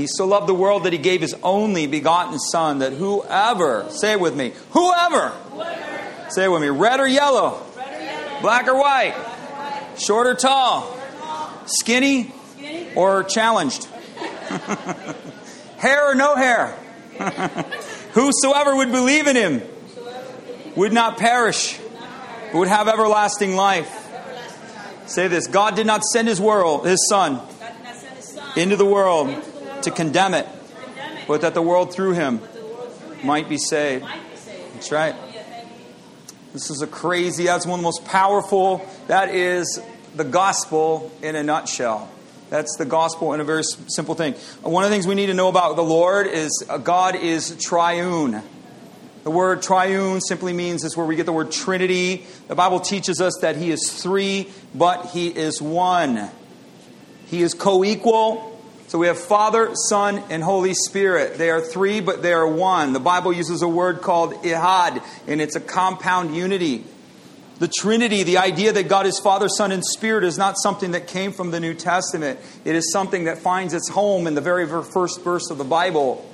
He so loved the world that he gave his only begotten Son, that whoever, say it with me, whoever, say it with me, red or yellow, black or white, short or tall, skinny or challenged, hair or no hair, whosoever would believe in him would not perish, but would have everlasting life. Say this God did not send his world, his son, into the world to condemn it, but that the world through him might be saved. That's right. This is a crazy, that's one of the most powerful, that is the gospel in a nutshell. That's the gospel in a very simple thing. One of the things we need to know about the Lord is uh, God is triune. The word triune simply means is where we get the word Trinity. The Bible teaches us that He is three, but He is one. He is co equal. So we have Father, Son, and Holy Spirit. They are three, but they are one. The Bible uses a word called ihad, and it's a compound unity. The Trinity, the idea that God is Father, Son, and Spirit, is not something that came from the New Testament. It is something that finds its home in the very first verse of the Bible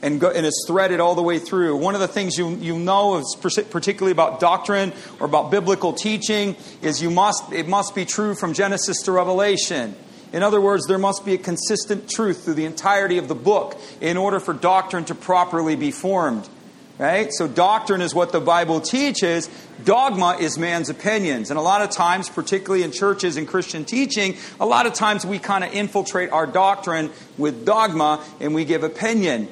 and, is threaded all the way through. One of the things you, you know, is particularly about doctrine or about biblical teaching, is you must, it must be true from Genesis to Revelation. In other words, there must be a consistent truth through the entirety of the book in order for doctrine to properly be formed. Right? So, doctrine is what the Bible teaches. Dogma is man's opinions. And a lot of times, particularly in churches and Christian teaching, a lot of times we kind of infiltrate our doctrine with dogma and we give opinion.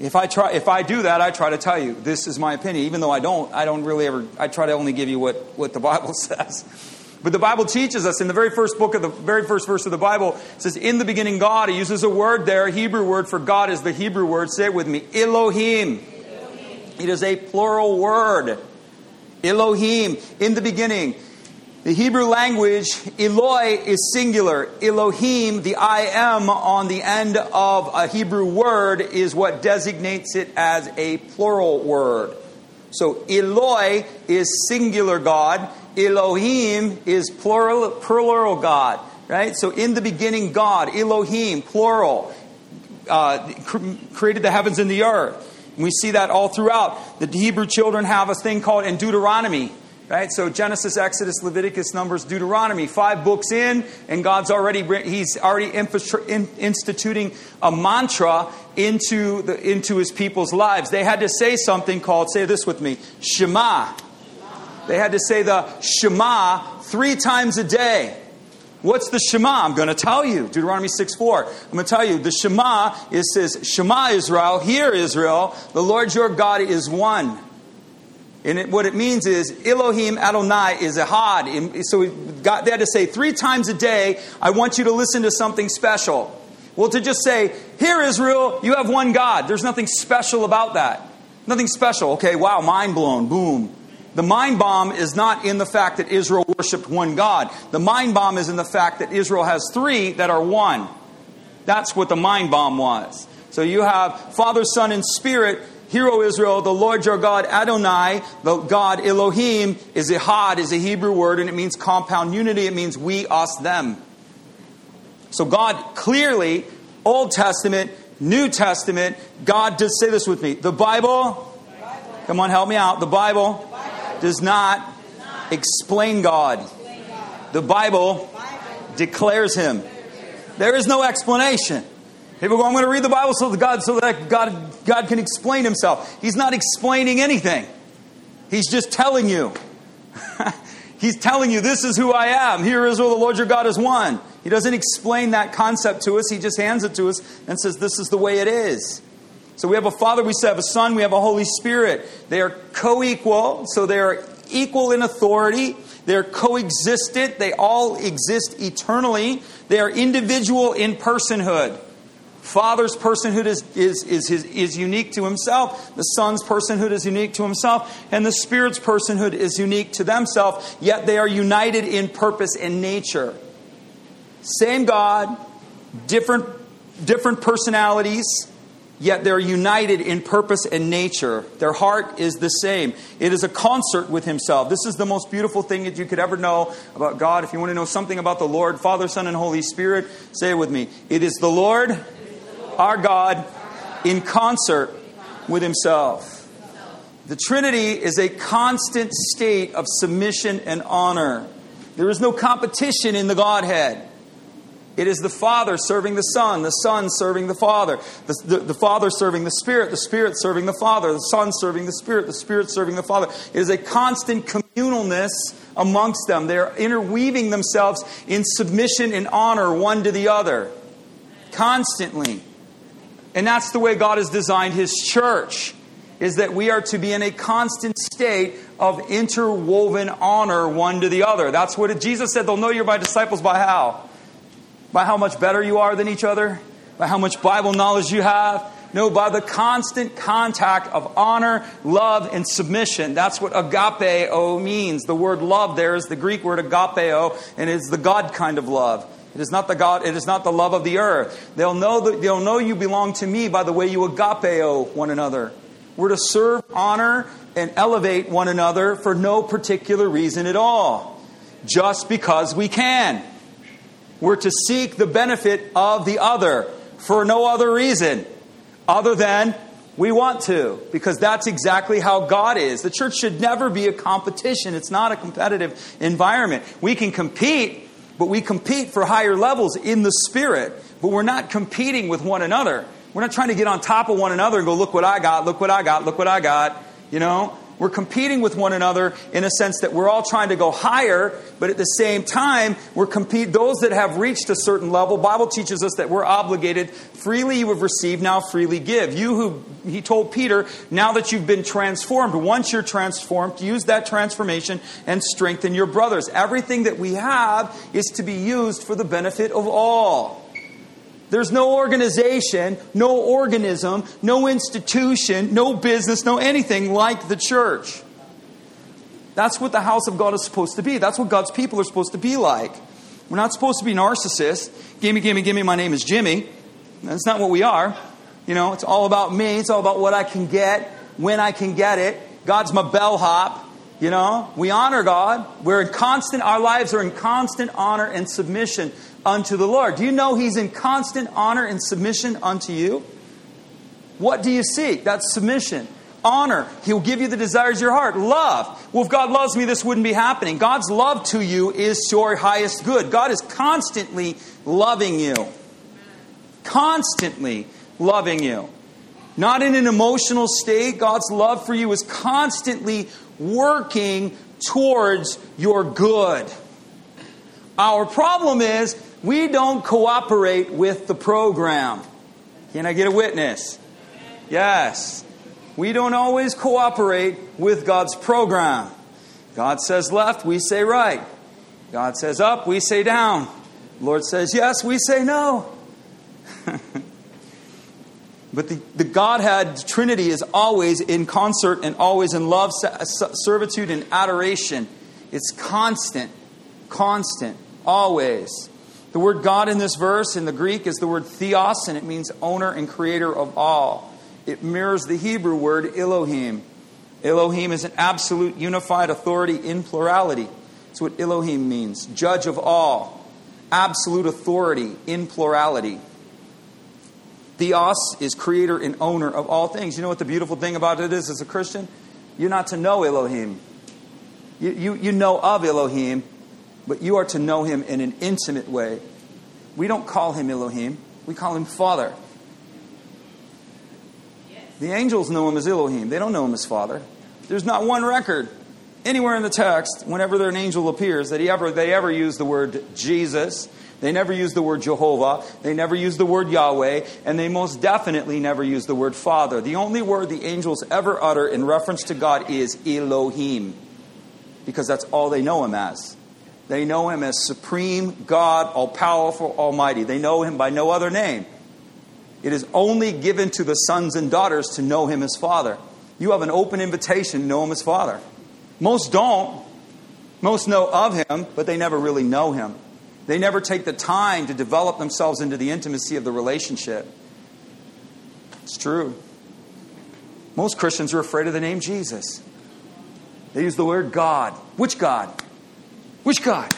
If I try, if I do that, I try to tell you this is my opinion, even though I don't. I don't really ever. I try to only give you what what the Bible says. But the Bible teaches us in the very first book of the very first verse of the Bible it says, "In the beginning, God." He uses a word there. a Hebrew word for God is the Hebrew word. Say it with me, Elohim. Elohim. It is a plural word. Elohim. In the beginning. The Hebrew language, Eloi is singular. Elohim, the I am on the end of a Hebrew word, is what designates it as a plural word. So Eloi is singular God. Elohim is plural, plural God. Right? So in the beginning, God, Elohim, plural, uh, created the heavens and the earth. And we see that all throughout. The Hebrew children have a thing called in Deuteronomy Right? So Genesis, Exodus, Leviticus, Numbers, Deuteronomy, five books in, and God's already He's already instituting a mantra into the into His people's lives. They had to say something called, say this with me, Shema. They had to say the Shema three times a day. What's the Shema? I'm going to tell you. Deuteronomy 6 4. I'm going to tell you. The Shema is says, Shema Israel, hear Israel, the Lord your God is one. And it, what it means is Elohim Adonai is Ahad. So God, they had to say three times a day, I want you to listen to something special. Well, to just say, Hear, Israel, you have one God. There's nothing special about that. Nothing special. Okay, wow, mind blown. Boom. The mind bomb is not in the fact that Israel worshiped one God. The mind bomb is in the fact that Israel has three that are one. That's what the mind bomb was. So you have Father, Son, and Spirit Hero Israel, the Lord your God, Adonai, the God Elohim, is Ehad, is a Hebrew word, and it means compound unity. It means we, us, them. So God clearly, Old Testament, New Testament, God does say this with me. The Bible, come on, help me out. The Bible does not explain God. The Bible declares Him. There is no explanation. People go, I'm going to read the Bible so that God, so that God, God can explain himself. He's not explaining anything. He's just telling you. He's telling you, this is who I am. Here is where the Lord your God is one. He doesn't explain that concept to us. He just hands it to us and says, this is the way it is. So we have a Father, we have a Son, we have a Holy Spirit. They are co equal, so they are equal in authority. They're coexistent. They all exist eternally. They are individual in personhood. Father's personhood is, is, is, is, is unique to himself. The Son's personhood is unique to himself. And the Spirit's personhood is unique to themselves. Yet they are united in purpose and nature. Same God, different, different personalities, yet they're united in purpose and nature. Their heart is the same. It is a concert with Himself. This is the most beautiful thing that you could ever know about God. If you want to know something about the Lord, Father, Son, and Holy Spirit, say it with me. It is the Lord our God in concert with Himself. The Trinity is a constant state of submission and honor. There is no competition in the Godhead. It is the Father serving the Son, the Son serving the Father, the, the, the, Father serving the Spirit, the Spirit serving the Father, the Son serving the Spirit, the Spirit serving the Father. It is a constant communalness amongst them. They're interweaving themselves in submission and honor one to the other constantly. And that's the way God has designed His church, is that we are to be in a constant state of interwoven honor one to the other. That's what Jesus said, they'll know you're my disciples by how? By how much better you are than each other? By how much Bible knowledge you have? No, by the constant contact of honor, love, and submission. That's what agapeo means. The word love there is the Greek word agapeo, and it's the God kind of love. It is not the God, it is not the love of the earth. They'll know that they'll know you belong to me by the way you agapeo one another. We're to serve, honor, and elevate one another for no particular reason at all. Just because we can. We're to seek the benefit of the other for no other reason other than we want to, because that's exactly how God is. The church should never be a competition. It's not a competitive environment. We can compete, but we compete for higher levels in the spirit, but we're not competing with one another. We're not trying to get on top of one another and go, look what I got, look what I got, look what I got. You know, we're competing with one another in a sense that we're all trying to go higher, but at the same time, we're compete those that have reached a certain level. Bible teaches us that we're obligated freely you have received, now freely give. You who he told Peter, now that you've been transformed, once you're transformed, use that transformation and strengthen your brothers. Everything that we have is to be used for the benefit of all. There's no organization, no organism, no institution, no business, no anything like the church. That's what the house of God is supposed to be. That's what God's people are supposed to be like. We're not supposed to be narcissists. Gimme, gimme, gimme, my name is Jimmy. That's not what we are. You know, it's all about me. It's all about what I can get, when I can get it. God's my bellhop. You know, we honor God. We're in constant, our lives are in constant honor and submission unto the Lord. Do you know He's in constant honor and submission unto you? What do you seek? That's submission. Honor. He'll give you the desires of your heart. Love. Well, if God loves me, this wouldn't be happening. God's love to you is your highest good. God is constantly loving you. Constantly loving you. Not in an emotional state. God's love for you is constantly working towards your good. Our problem is we don't cooperate with the program. Can I get a witness? Yes. We don't always cooperate with God's program. God says left, we say right. God says up, we say down. Lord says yes, we say no. but the, the Godhead Trinity is always in concert and always in love, servitude, and adoration. It's constant, constant, always. The word God in this verse in the Greek is the word theos, and it means owner and creator of all. It mirrors the Hebrew word Elohim. Elohim is an absolute unified authority in plurality. That's what Elohim means judge of all, absolute authority in plurality. Theos is creator and owner of all things. You know what the beautiful thing about it is as a Christian? You're not to know Elohim. You, you, you know of Elohim, but you are to know him in an intimate way. We don't call him Elohim, we call him Father. The angels know him as Elohim, they don't know him as Father. There's not one record anywhere in the text, whenever an angel appears, that he ever, they ever use the word Jesus. They never use the word Jehovah. They never use the word Yahweh. And they most definitely never use the word Father. The only word the angels ever utter in reference to God is Elohim. Because that's all they know him as. They know him as supreme God, all powerful, almighty. They know him by no other name. It is only given to the sons and daughters to know him as Father. You have an open invitation to know him as Father. Most don't. Most know of him, but they never really know him. They never take the time to develop themselves into the intimacy of the relationship. It's true. Most Christians are afraid of the name Jesus. They use the word God. Which God? Which God?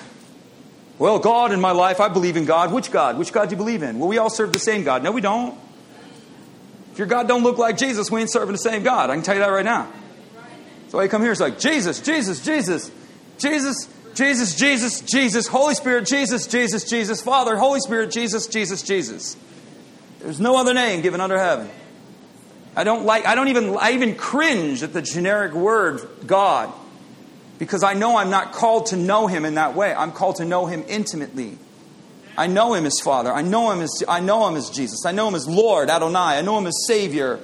Well, God in my life, I believe in God. Which God? Which God do you believe in? Well, we all serve the same God. No, we don't. If your God don't look like Jesus, we ain't serving the same God. I can tell you that right now. So I come here, it's like Jesus, Jesus, Jesus, Jesus, Jesus, Jesus, Jesus, Holy Spirit, Jesus, Jesus, Jesus, Father, Holy Spirit, Jesus, Jesus, Jesus. There's no other name given under heaven. I don't like, I don't even, I even cringe at the generic word God because I know I'm not called to know Him in that way. I'm called to know Him intimately. I know Him as Father. I know Him as, I know Him as Jesus. I know Him as Lord, Adonai. I know Him as Savior.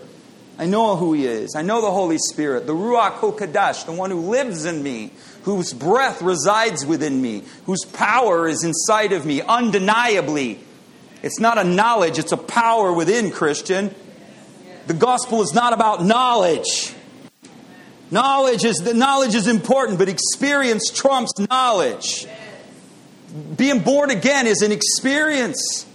I know who He is. I know the Holy Spirit, the Ruach HaKodesh, the one who lives in me, whose breath resides within me, whose power is inside of me undeniably. It's not a knowledge, it's a power within, Christian. The gospel is not about knowledge. Knowledge is, knowledge is important, but experience trumps knowledge. Being born again is an experience.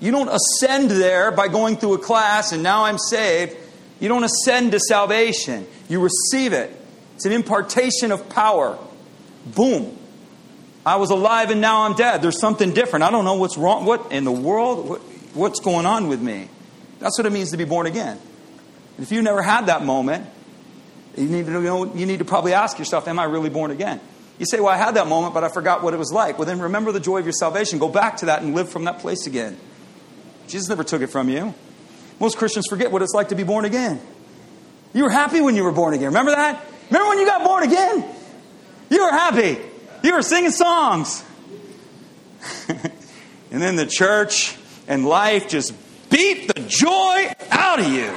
You don't ascend there by going through a class and now I'm saved. You don't ascend to salvation. You receive it. It's an impartation of power. Boom. I was alive and now I'm dead. There's something different. I don't know what's wrong. What in the world? What, what's going on with me? That's what it means to be born again. If you never had that moment, you need to know, you need to probably ask yourself, am I really born again? You say, well, I had that moment, but I forgot what it was like. Well, then remember the joy of your salvation. Go back to that and live from that place again. Jesus never took it from you. Most Christians forget what it's like to be born again. You were happy when you were born again. Remember that? Remember when you got born again? You were happy. You were singing songs. and then the church and life just beat the joy out of you.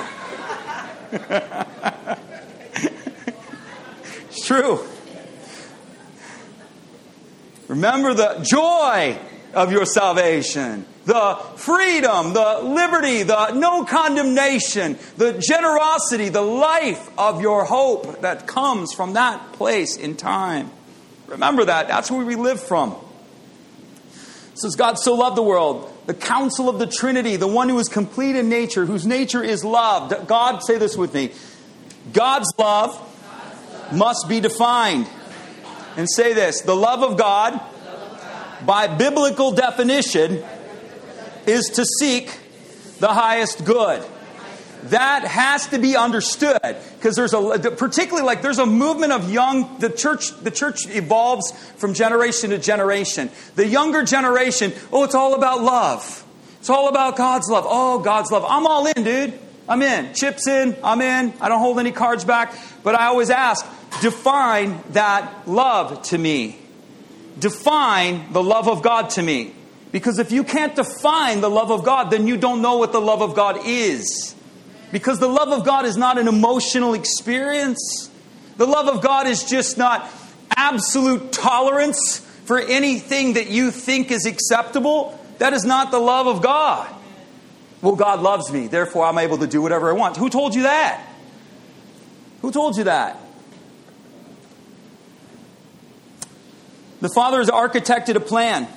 true. Remember the joy of your salvation, the freedom, the liberty, the no condemnation, the generosity, the life of your hope that comes from that place in time. Remember that. That's where we live from. Says, God so loved the world the counsel of the Trinity, the one who is complete in nature, whose nature is love. God, say this with me God's love must be defined. And say this the love of God, by biblical definition, is to seek the highest good. That has to be understood because there's a particularly like there's a movement of young the church the church evolves from generation to generation. The younger generation, oh it's all about love. It's all about God's love. Oh, God's love. I'm all in, dude. I'm in. Chips in. I'm in. I don't hold any cards back. But I always ask, define that love to me. Define the love of God to me. Because if you can't define the love of God, then you don't know what the love of God is. Because the love of God is not an emotional experience. The love of God is just not absolute tolerance for anything that you think is acceptable. That is not the love of God. Well, God loves me, therefore I'm able to do whatever I want. Who told you that? Who told you that? The Father has architected a plan.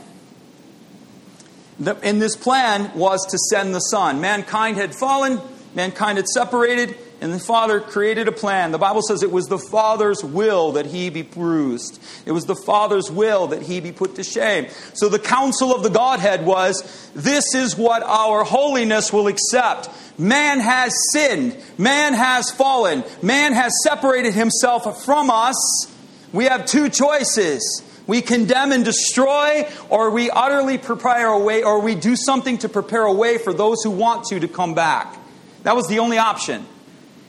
And this plan was to send the Son. Mankind had fallen, mankind had separated, and the Father created a plan. The Bible says it was the Father's will that he be bruised. It was the Father's will that he be put to shame. So the counsel of the Godhead was this is what our holiness will accept. Man has sinned, man has fallen, man has separated himself from us. We have two choices. We condemn and destroy, or we utterly prepare a way, or we do something to prepare a way for those who want to to come back. That was the only option.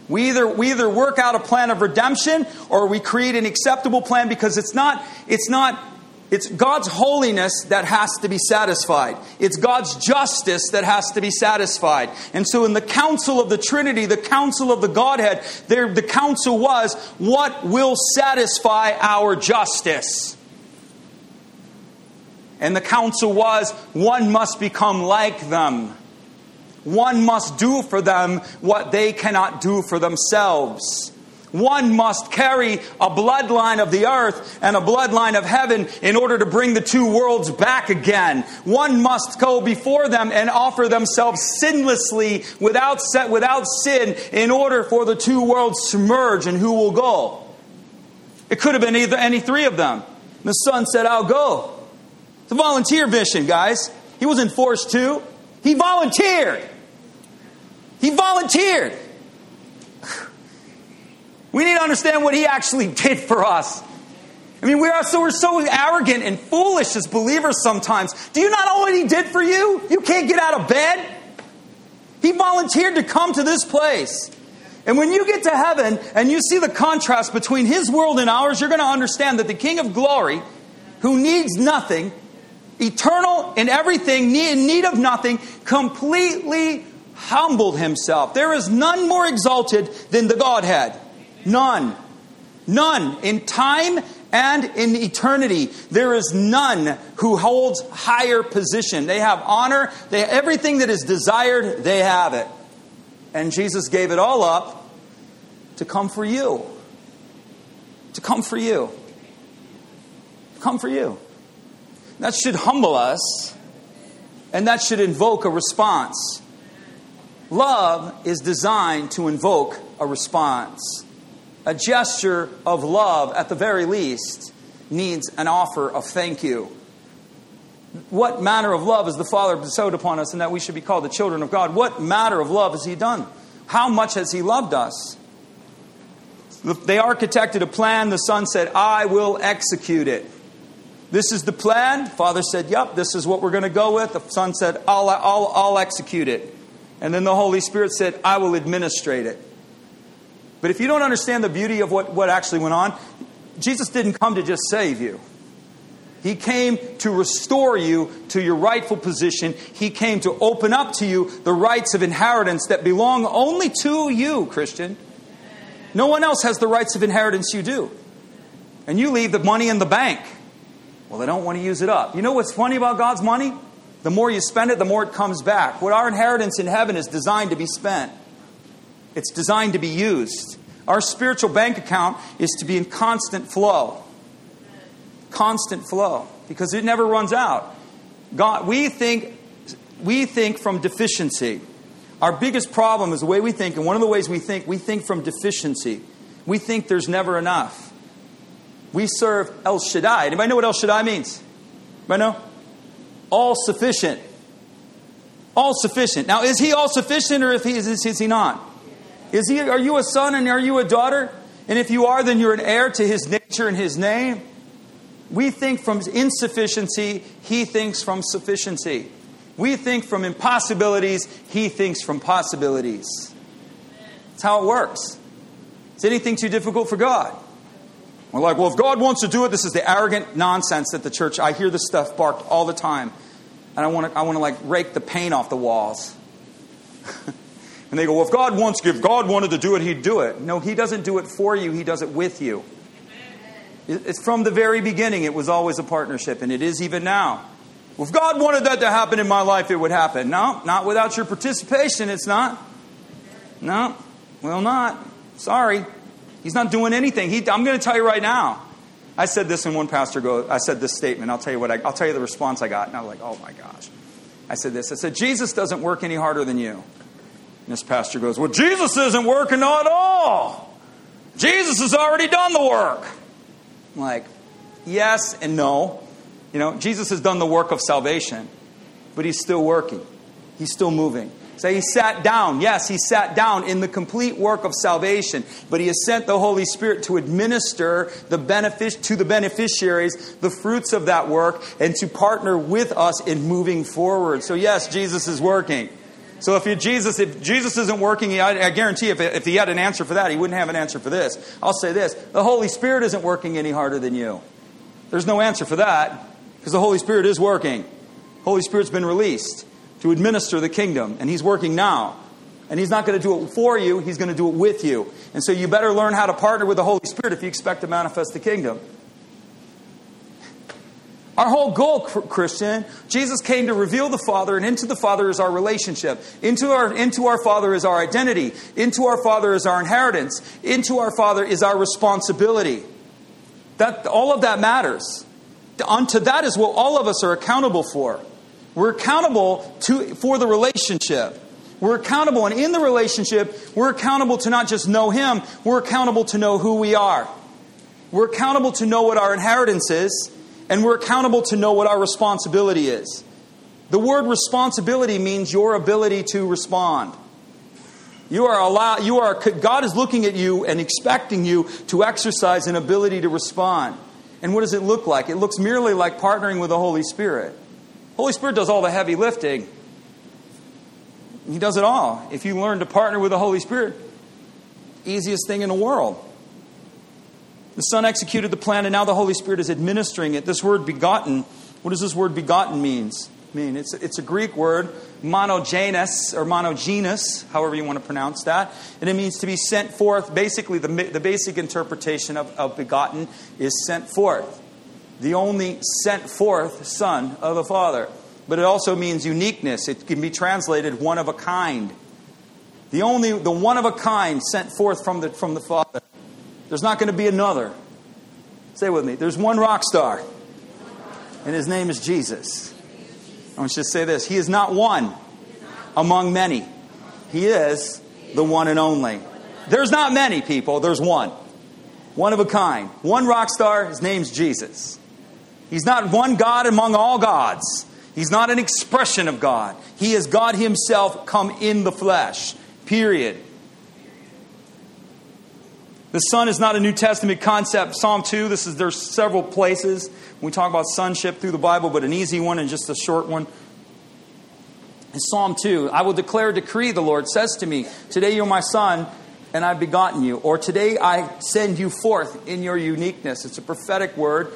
We either, we either work out a plan of redemption or we create an acceptable plan because it's not, it's not, it's God's holiness that has to be satisfied. It's God's justice that has to be satisfied. And so in the council of the Trinity, the council of the Godhead, there, the council was, what will satisfy our justice? And the counsel was, one must become like them. One must do for them what they cannot do for themselves. One must carry a bloodline of the earth and a bloodline of heaven in order to bring the two worlds back again. One must go before them and offer themselves sinlessly without, set, without sin in order for the two worlds to merge and who will go. It could have been either, any three of them. The son said, I'll go. Volunteer mission, guys. He wasn't forced to, he volunteered. He volunteered. We need to understand what he actually did for us. I mean, we are so we're so arrogant and foolish as believers sometimes. Do you not know what he did for you? You can't get out of bed. He volunteered to come to this place. And when you get to heaven and you see the contrast between his world and ours, you're going to understand that the King of glory, who needs nothing, eternal in everything, in need of nothing, completely humbled himself. There is none more exalted than the Godhead. None. None. In time and in eternity, there is none who holds higher position. They have honor, they have everything that is desired, they have it. And Jesus gave it all up to come for you. To come for you. Come for you. That should humble us, and that should invoke a response. Love is designed to invoke a response. A gesture of love, at the very least, needs an offer of thank you. What manner of love has the Father bestowed upon us, and that we should be called the children of God? What manner of love has He done? How much has He loved us? They architected a plan. The Son said, I will execute it. This is the plan. Father said, Yep, this is what we're going to go with. The Son said, I'll, I'll, I'll execute it. And then the Holy Spirit said, I will administrate it. But if you don't understand the beauty of what, what actually went on, Jesus didn't come to just save you. He came to restore you to your rightful position. He came to open up to you the rights of inheritance that belong only to you, Christian. No one else has the rights of inheritance you do. And you leave the money in the bank. Well, they don't want to use it up. You know what's funny about God's money? The more you spend it, the more it comes back. What our inheritance in heaven is designed to be spent, it's designed to be used. Our spiritual bank account is to be in constant flow. Constant flow. Because it never runs out. God, we think, we think from deficiency. Our biggest problem is the way we think, and one of the ways we think, we think from deficiency. We think there's never enough. We serve El Shaddai. Anybody know what El Shaddai means? Anybody know? All sufficient. All sufficient. Now, is he all sufficient or if he is, is he not? Is he, are you a son and are you a daughter? And if you are, then you're an heir to his nature and his name. We think from insufficiency, he thinks from sufficiency. We think from impossibilities, he thinks from possibilities. That's how it works. Is anything too difficult for God? We're like, well, if God wants to do it, this is the arrogant nonsense that the church, I hear this stuff barked all the time. And I want to, I want to like rake the paint off the walls. and they go, well, if God wants, if God wanted to do it, he'd do it. No, he doesn't do it for you, he does it with you. It's from the very beginning, it was always a partnership, and it is even now. Well, if God wanted that to happen in my life, it would happen. No, not without your participation, it's not. No, well, not. Sorry. He's not doing anything. He, I'm going to tell you right now. I said this when one pastor go. I said this statement. I'll tell you what. I, will tell you the response I got. And I was like, oh my gosh. I said this. I said Jesus doesn't work any harder than you. And this pastor goes, well, Jesus isn't working at all. Jesus has already done the work. I'm like, yes and no. You know, Jesus has done the work of salvation, but he's still working. He's still moving. So he sat down. Yes, he sat down in the complete work of salvation, but he has sent the Holy Spirit to administer the benefit to the beneficiaries the fruits of that work and to partner with us in moving forward. So yes, Jesus is working. So if Jesus, if Jesus isn't working, I, I guarantee if, if he had an answer for that, he wouldn't have an answer for this. I'll say this: the Holy Spirit isn't working any harder than you. There's no answer for that because the Holy Spirit is working. Holy Spirit's been released to administer the kingdom, and He's working now. And He's not going to do it for you, He's going to do it with you. And so you better learn how to partner with the Holy Spirit if you expect to manifest the kingdom. Our whole goal, Christian, Jesus came to reveal the Father, and into the Father is our relationship. Into our, into our Father is our identity. Into our Father is our inheritance. Into our Father is our responsibility. That, all of that matters. Unto that is what all of us are accountable for. We're accountable to, for the relationship. We're accountable, and in the relationship, we're accountable to not just know Him, we're accountable to know who we are. We're accountable to know what our inheritance is, and we're accountable to know what our responsibility is. The word responsibility means your ability to respond. You are allowed, you are, God is looking at you and expecting you to exercise an ability to respond. And what does it look like? It looks merely like partnering with the Holy Spirit. Holy Spirit does all the heavy lifting. He does it all. If you learn to partner with the Holy Spirit, easiest thing in the world. The Son executed the plan, and now the Holy Spirit is administering it. This word begotten, what does this word begotten means? mean? It's, it's a Greek word, monogenes, or monogenes, however you want to pronounce that. And it means to be sent forth. Basically, the, the basic interpretation of, of begotten is sent forth. The only sent forth Son of the Father. But it also means uniqueness. It can be translated one of a kind. The only, the one of a kind sent forth from the, from the Father. There's not going to be another. Say with me. There's one rock star, and his name is Jesus. I want you to say this He is not one among many, He is the one and only. There's not many people, there's one. One of a kind. One rock star, his name's Jesus. He's not one God among all gods. He's not an expression of God. He is God Himself come in the flesh. Period. The Son is not a New Testament concept. Psalm 2, this is there's several places we talk about sonship through the Bible, but an easy one and just a short one. In Psalm 2, I will declare a decree, the Lord says to me, Today you're my son, and I've begotten you. Or today I send you forth in your uniqueness. It's a prophetic word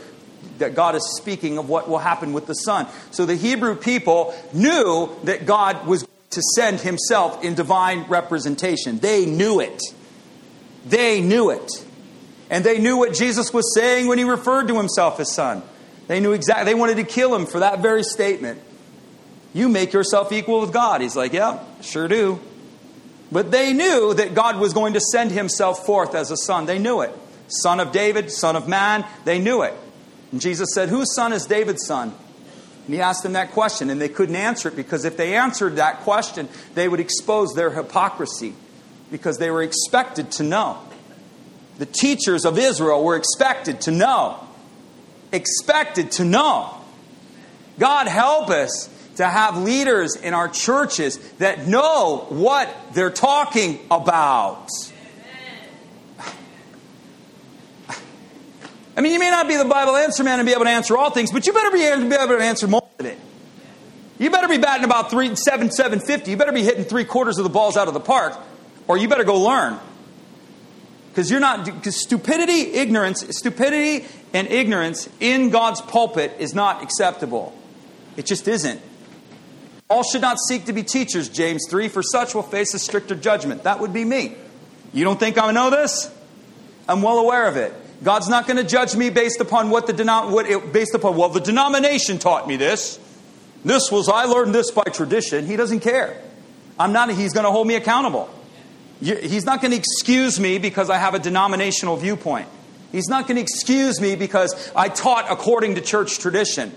that God is speaking of what will happen with the Son. So the Hebrew people knew that God was to send himself in divine representation. They knew it. They knew it. And they knew what Jesus was saying when he referred to himself as son. They knew exactly, they wanted to kill him for that very statement. You make yourself equal with God. He's like, yeah, sure do. But they knew that God was going to send himself forth as a son. They knew it. Son of David, son of man, they knew it. And Jesus said, Whose son is David's son? And he asked them that question, and they couldn't answer it because if they answered that question, they would expose their hypocrisy because they were expected to know. The teachers of Israel were expected to know. Expected to know. God help us to have leaders in our churches that know what they're talking about. I mean, you may not be the Bible answer man and be able to answer all things, but you better be able to answer most of it. You better be batting about three, seven, seven fifty. You better be hitting three quarters of the balls out of the park or you better go learn. Because you're not, because stupidity, ignorance, stupidity and ignorance in God's pulpit is not acceptable. It just isn't. All should not seek to be teachers, James 3, for such will face a stricter judgment. That would be me. You don't think I know this? I'm well aware of it. God's not going to judge me based upon what the denom- what it, based upon well the denomination taught me this. This was I learned this by tradition. He doesn't care. I'm not. He's going to hold me accountable. He's not going to excuse me because I have a denominational viewpoint. He's not going to excuse me because I taught according to church tradition.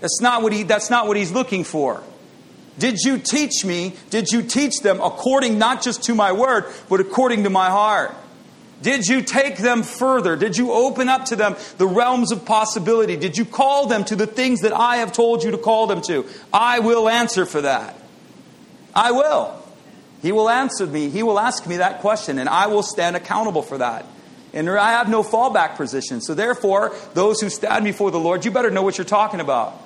That's not what, he, that's not what he's looking for. Did you teach me? Did you teach them according not just to my word, but according to my heart? Did you take them further? Did you open up to them the realms of possibility? Did you call them to the things that I have told you to call them to? I will answer for that. I will. He will answer me. He will ask me that question, and I will stand accountable for that. And I have no fallback position. So, therefore, those who stand before the Lord, you better know what you're talking about.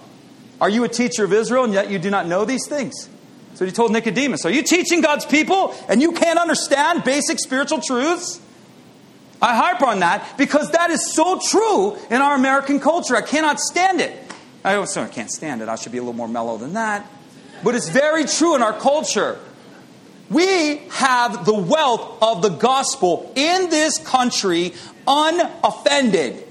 Are you a teacher of Israel and yet you do not know these things? So he told Nicodemus, Are you teaching God's people and you can't understand basic spiritual truths? I harp on that because that is so true in our American culture. I cannot stand it. I, oh, can't stand it. I should be a little more mellow than that. But it's very true in our culture. We have the wealth of the gospel in this country unoffended.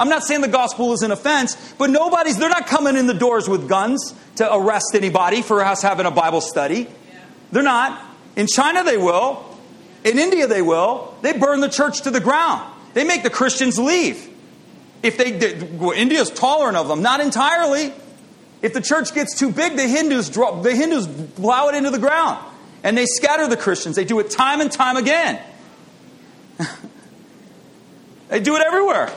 I'm not saying the gospel is an offense, but nobody's, they're not coming in the doors with guns to arrest anybody for us having a Bible study. They're not. In China, they will. In India, they will. They burn the church to the ground. They make the Christians leave. If they, well, India's tolerant of them, not entirely. If the church gets too big, the Hindus drop, the Hindus plow it into the ground and they scatter the Christians. They do it time and time again. they do it everywhere.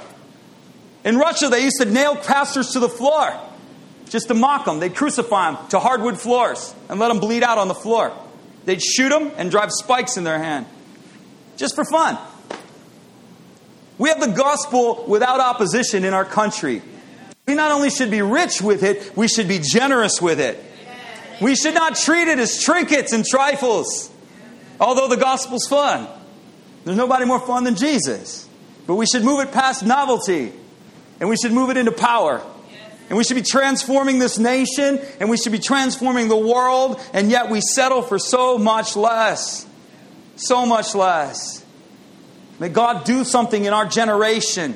In Russia, they used to nail pastors to the floor just to mock them. They'd crucify them to hardwood floors and let them bleed out on the floor. They'd shoot them and drive spikes in their hand just for fun. We have the gospel without opposition in our country. We not only should be rich with it, we should be generous with it. We should not treat it as trinkets and trifles, although the gospel's fun. There's nobody more fun than Jesus. But we should move it past novelty, and we should move it into power. And we should be transforming this nation, and we should be transforming the world, and yet we settle for so much less. So much less. May God do something in our generation.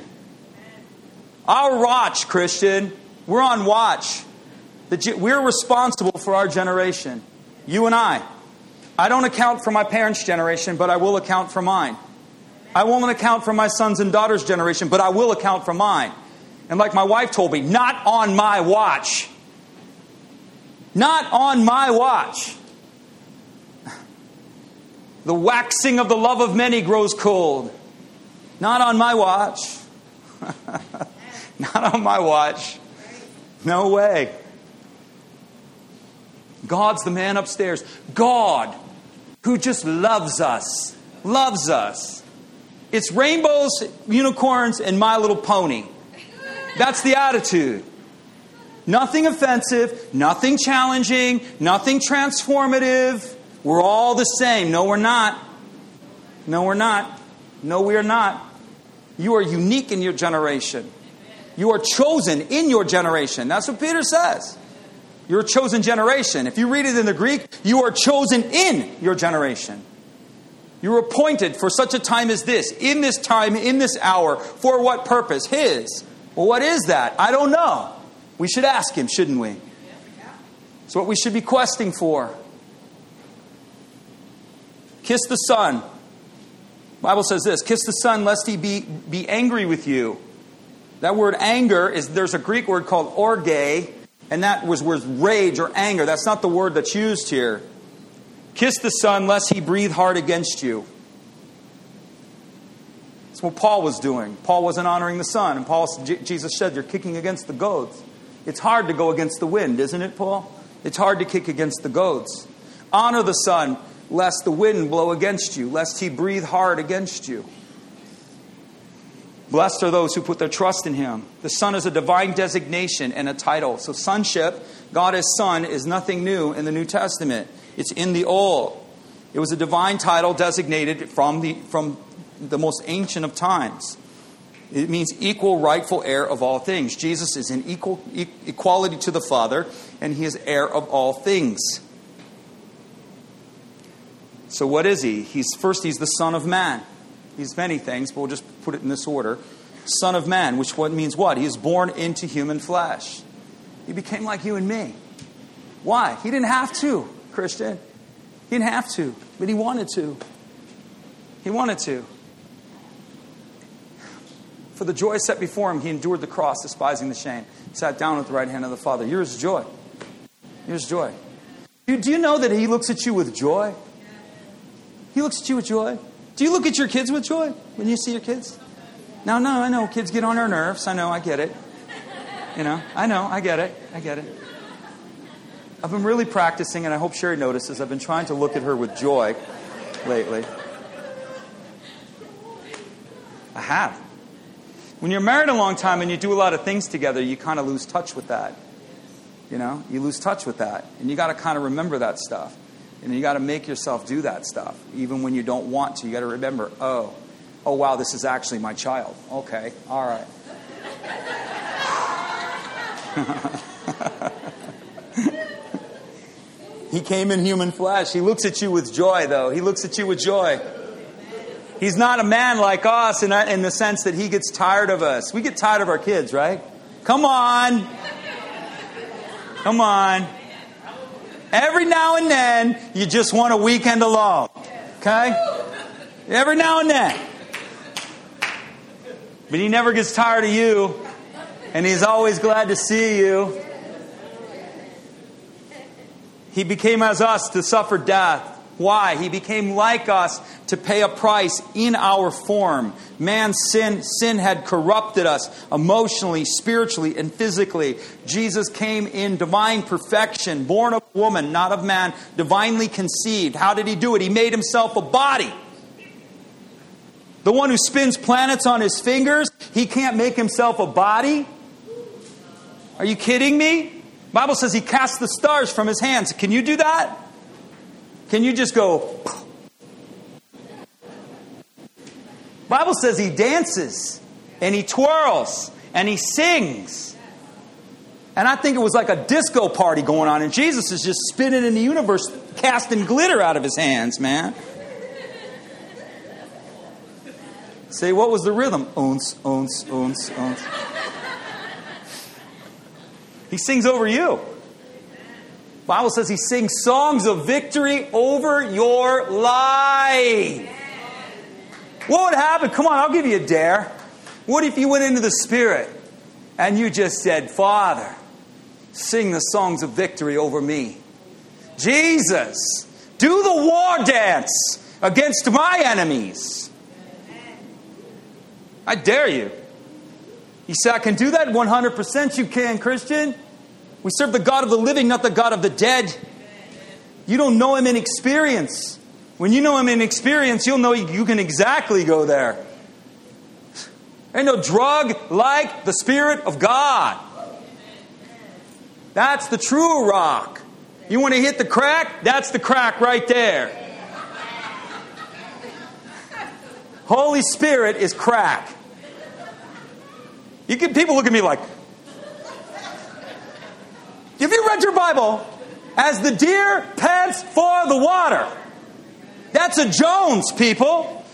Our watch, Christian. We're on watch. We're responsible for our generation. You and I. I don't account for my parents' generation, but I will account for mine. I won't account for my sons and daughters' generation, but I will account for mine. And like my wife told me, not on my watch. Not on my watch. The waxing of the love of many grows cold. Not on my watch. Not on my watch. No way. God's the man upstairs. God, who just loves us, loves us. It's rainbows, unicorns, and My Little Pony. That's the attitude. Nothing offensive, nothing challenging, nothing transformative. We're all the same. No, we're not. No, we're not. No, we are not. You are unique in your generation. You are chosen in your generation. That's what Peter says. You're a chosen generation. If you read it in the Greek, you are chosen in your generation. You're appointed for such a time as this, in this time, in this hour. For what purpose? His. Well, what is that? I don't know. We should ask him, shouldn't we? It's what we should be questing for. Kiss the Son. Bible says this kiss the Son lest he be, be angry with you. That word anger is there's a Greek word called orge, and that was word rage or anger. That's not the word that's used here. Kiss the Son lest he breathe hard against you. That's what Paul was doing. Paul wasn't honoring the Son, and Paul, Jesus said, "You're kicking against the goads." It's hard to go against the wind, isn't it, Paul? It's hard to kick against the goads. Honor the Son lest the wind blow against you, lest he breathe hard against you. Blessed are those who put their trust in him. The Son is a divine designation and a title. So, sonship, God as Son, is nothing new in the New Testament, it's in the Old. It was a divine title designated from the, from the most ancient of times. It means equal, rightful heir of all things. Jesus is in equal equality to the Father, and he is heir of all things. So, what is he? He's first, he's the Son of Man. He's many things, but we'll just put it in this order. Son of Man, which what means what? He is born into human flesh. He became like you and me. Why? He didn't have to, Christian. He didn't have to, but he wanted to. He wanted to. For the joy set before him, he endured the cross, despising the shame. Sat down at the right hand of the Father. Here's joy. Here's joy. Do you know that he looks at you with joy? He looks at you with joy. Do you look at your kids with joy when you see your kids? No, no, I know kids get on our nerves. I know, I get it. You know, I know, I get it. I get it. I've been really practicing, and I hope Sherry notices. I've been trying to look at her with joy lately. I have. When you're married a long time and you do a lot of things together, you kind of lose touch with that. You know, you lose touch with that. And you got to kind of remember that stuff. And you got to make yourself do that stuff, even when you don't want to. You got to remember, oh, oh, wow, this is actually my child. Okay, all right. he came in human flesh. He looks at you with joy, though. He looks at you with joy. He's not a man like us in, in the sense that he gets tired of us. We get tired of our kids, right? Come on. Come on. Every now and then, you just want a weekend alone. Okay? Every now and then. But he never gets tired of you, and he's always glad to see you. He became as us to suffer death. Why? He became like us to pay a price in our form. Man's sin, sin had corrupted us emotionally, spiritually, and physically. Jesus came in divine perfection, born of woman, not of man, divinely conceived. How did he do it? He made himself a body. The one who spins planets on his fingers, he can't make himself a body. Are you kidding me? Bible says he casts the stars from his hands. Can you do that? Can you just go? Bible says he dances and he twirls and he sings. And I think it was like a disco party going on, and Jesus is just spinning in the universe, casting glitter out of his hands, man. Say, what was the rhythm? Ons, ons, ons, ons. He sings over you. Bible says he sings songs of victory over your life. What would happen? Come on, I'll give you a dare. What if you went into the Spirit and you just said, Father, sing the songs of victory over me? Jesus, do the war dance against my enemies. I dare you. You say, I can do that 100%. You can, Christian. We serve the God of the living, not the God of the dead. You don't know Him in experience. When you know Him in experience, you'll know you can exactly go there. Ain't no drug like the Spirit of God. That's the true rock. You want to hit the crack? That's the crack right there. Holy Spirit is crack. You get people look at me like, if you read your Bible as the deer pants for the water, that's a Jones, people.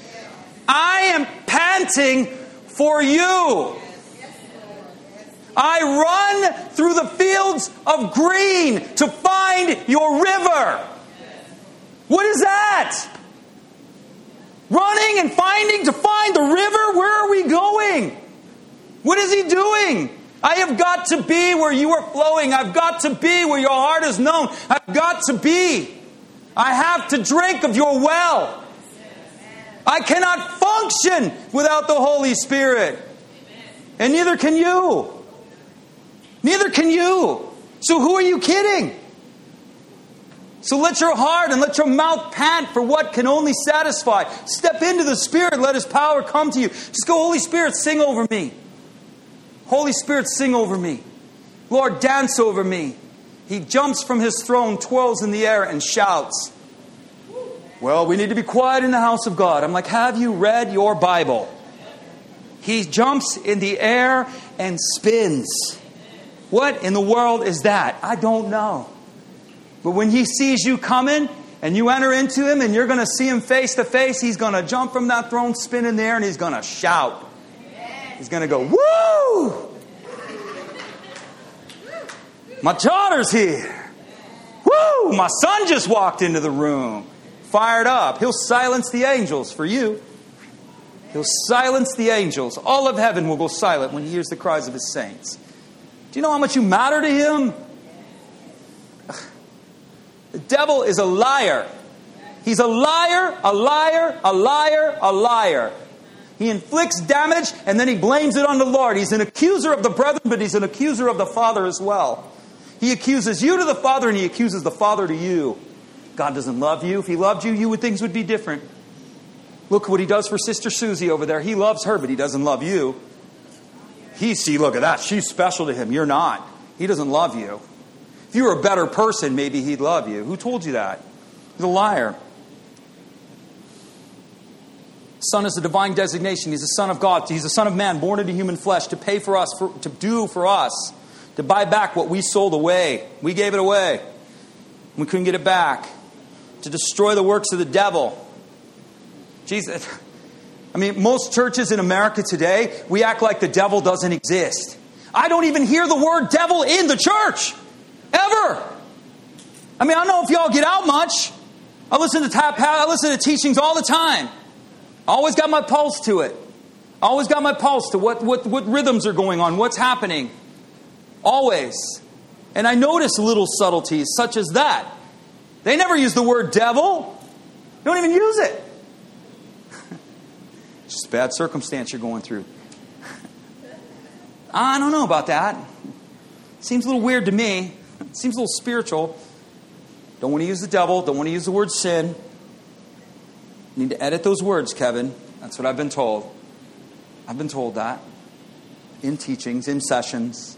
I am panting for you. I run through the fields of green to find your river. What is that? Running and finding to find the river? Where are we going? What is he doing? I have got to be where you are flowing. I've got to be where your heart is known. I've got to be. I have to drink of your well. I cannot function without the Holy Spirit. And neither can you. Neither can you. So who are you kidding? So let your heart and let your mouth pant for what can only satisfy. Step into the Spirit, let His power come to you. Just go, Holy Spirit, sing over me. Holy Spirit, sing over me. Lord, dance over me. He jumps from his throne, twirls in the air, and shouts. Well, we need to be quiet in the house of God. I'm like, have you read your Bible? He jumps in the air and spins. What in the world is that? I don't know. But when he sees you coming and you enter into him and you're going to see him face to face, he's going to jump from that throne, spin in the air, and he's going to shout. He's going to go, Woo! My daughter's here. Woo! My son just walked into the room. Fired up. He'll silence the angels for you. He'll silence the angels. All of heaven will go silent when he hears the cries of his saints. Do you know how much you matter to him? The devil is a liar. He's a liar, a liar, a liar, a liar. He inflicts damage and then he blames it on the Lord. He's an accuser of the brethren, but he's an accuser of the Father as well. He accuses you to the Father and he accuses the Father to you. God doesn't love you. If he loved you, you would things would be different. Look what he does for Sister Susie over there. He loves her, but he doesn't love you. He see, look at that. She's special to him. You're not. He doesn't love you. If you were a better person, maybe he'd love you. Who told you that? He's a liar. Son is a divine designation. He's a son of God. He's a son of man, born into human flesh, to pay for us, for, to do for us, to buy back what we sold away. We gave it away. We couldn't get it back. To destroy the works of the devil. Jesus. I mean, most churches in America today, we act like the devil doesn't exist. I don't even hear the word devil in the church. Ever. I mean, I don't know if y'all get out much. I listen to tap I listen to teachings all the time. Always got my pulse to it. Always got my pulse to what, what, what rhythms are going on, what's happening. Always. And I notice little subtleties such as that. They never use the word devil. Don't even use it. it's just bad circumstance you're going through. I don't know about that. Seems a little weird to me. Seems a little spiritual. Don't want to use the devil. Don't want to use the word sin. Need to edit those words, Kevin. That's what I've been told. I've been told that in teachings, in sessions,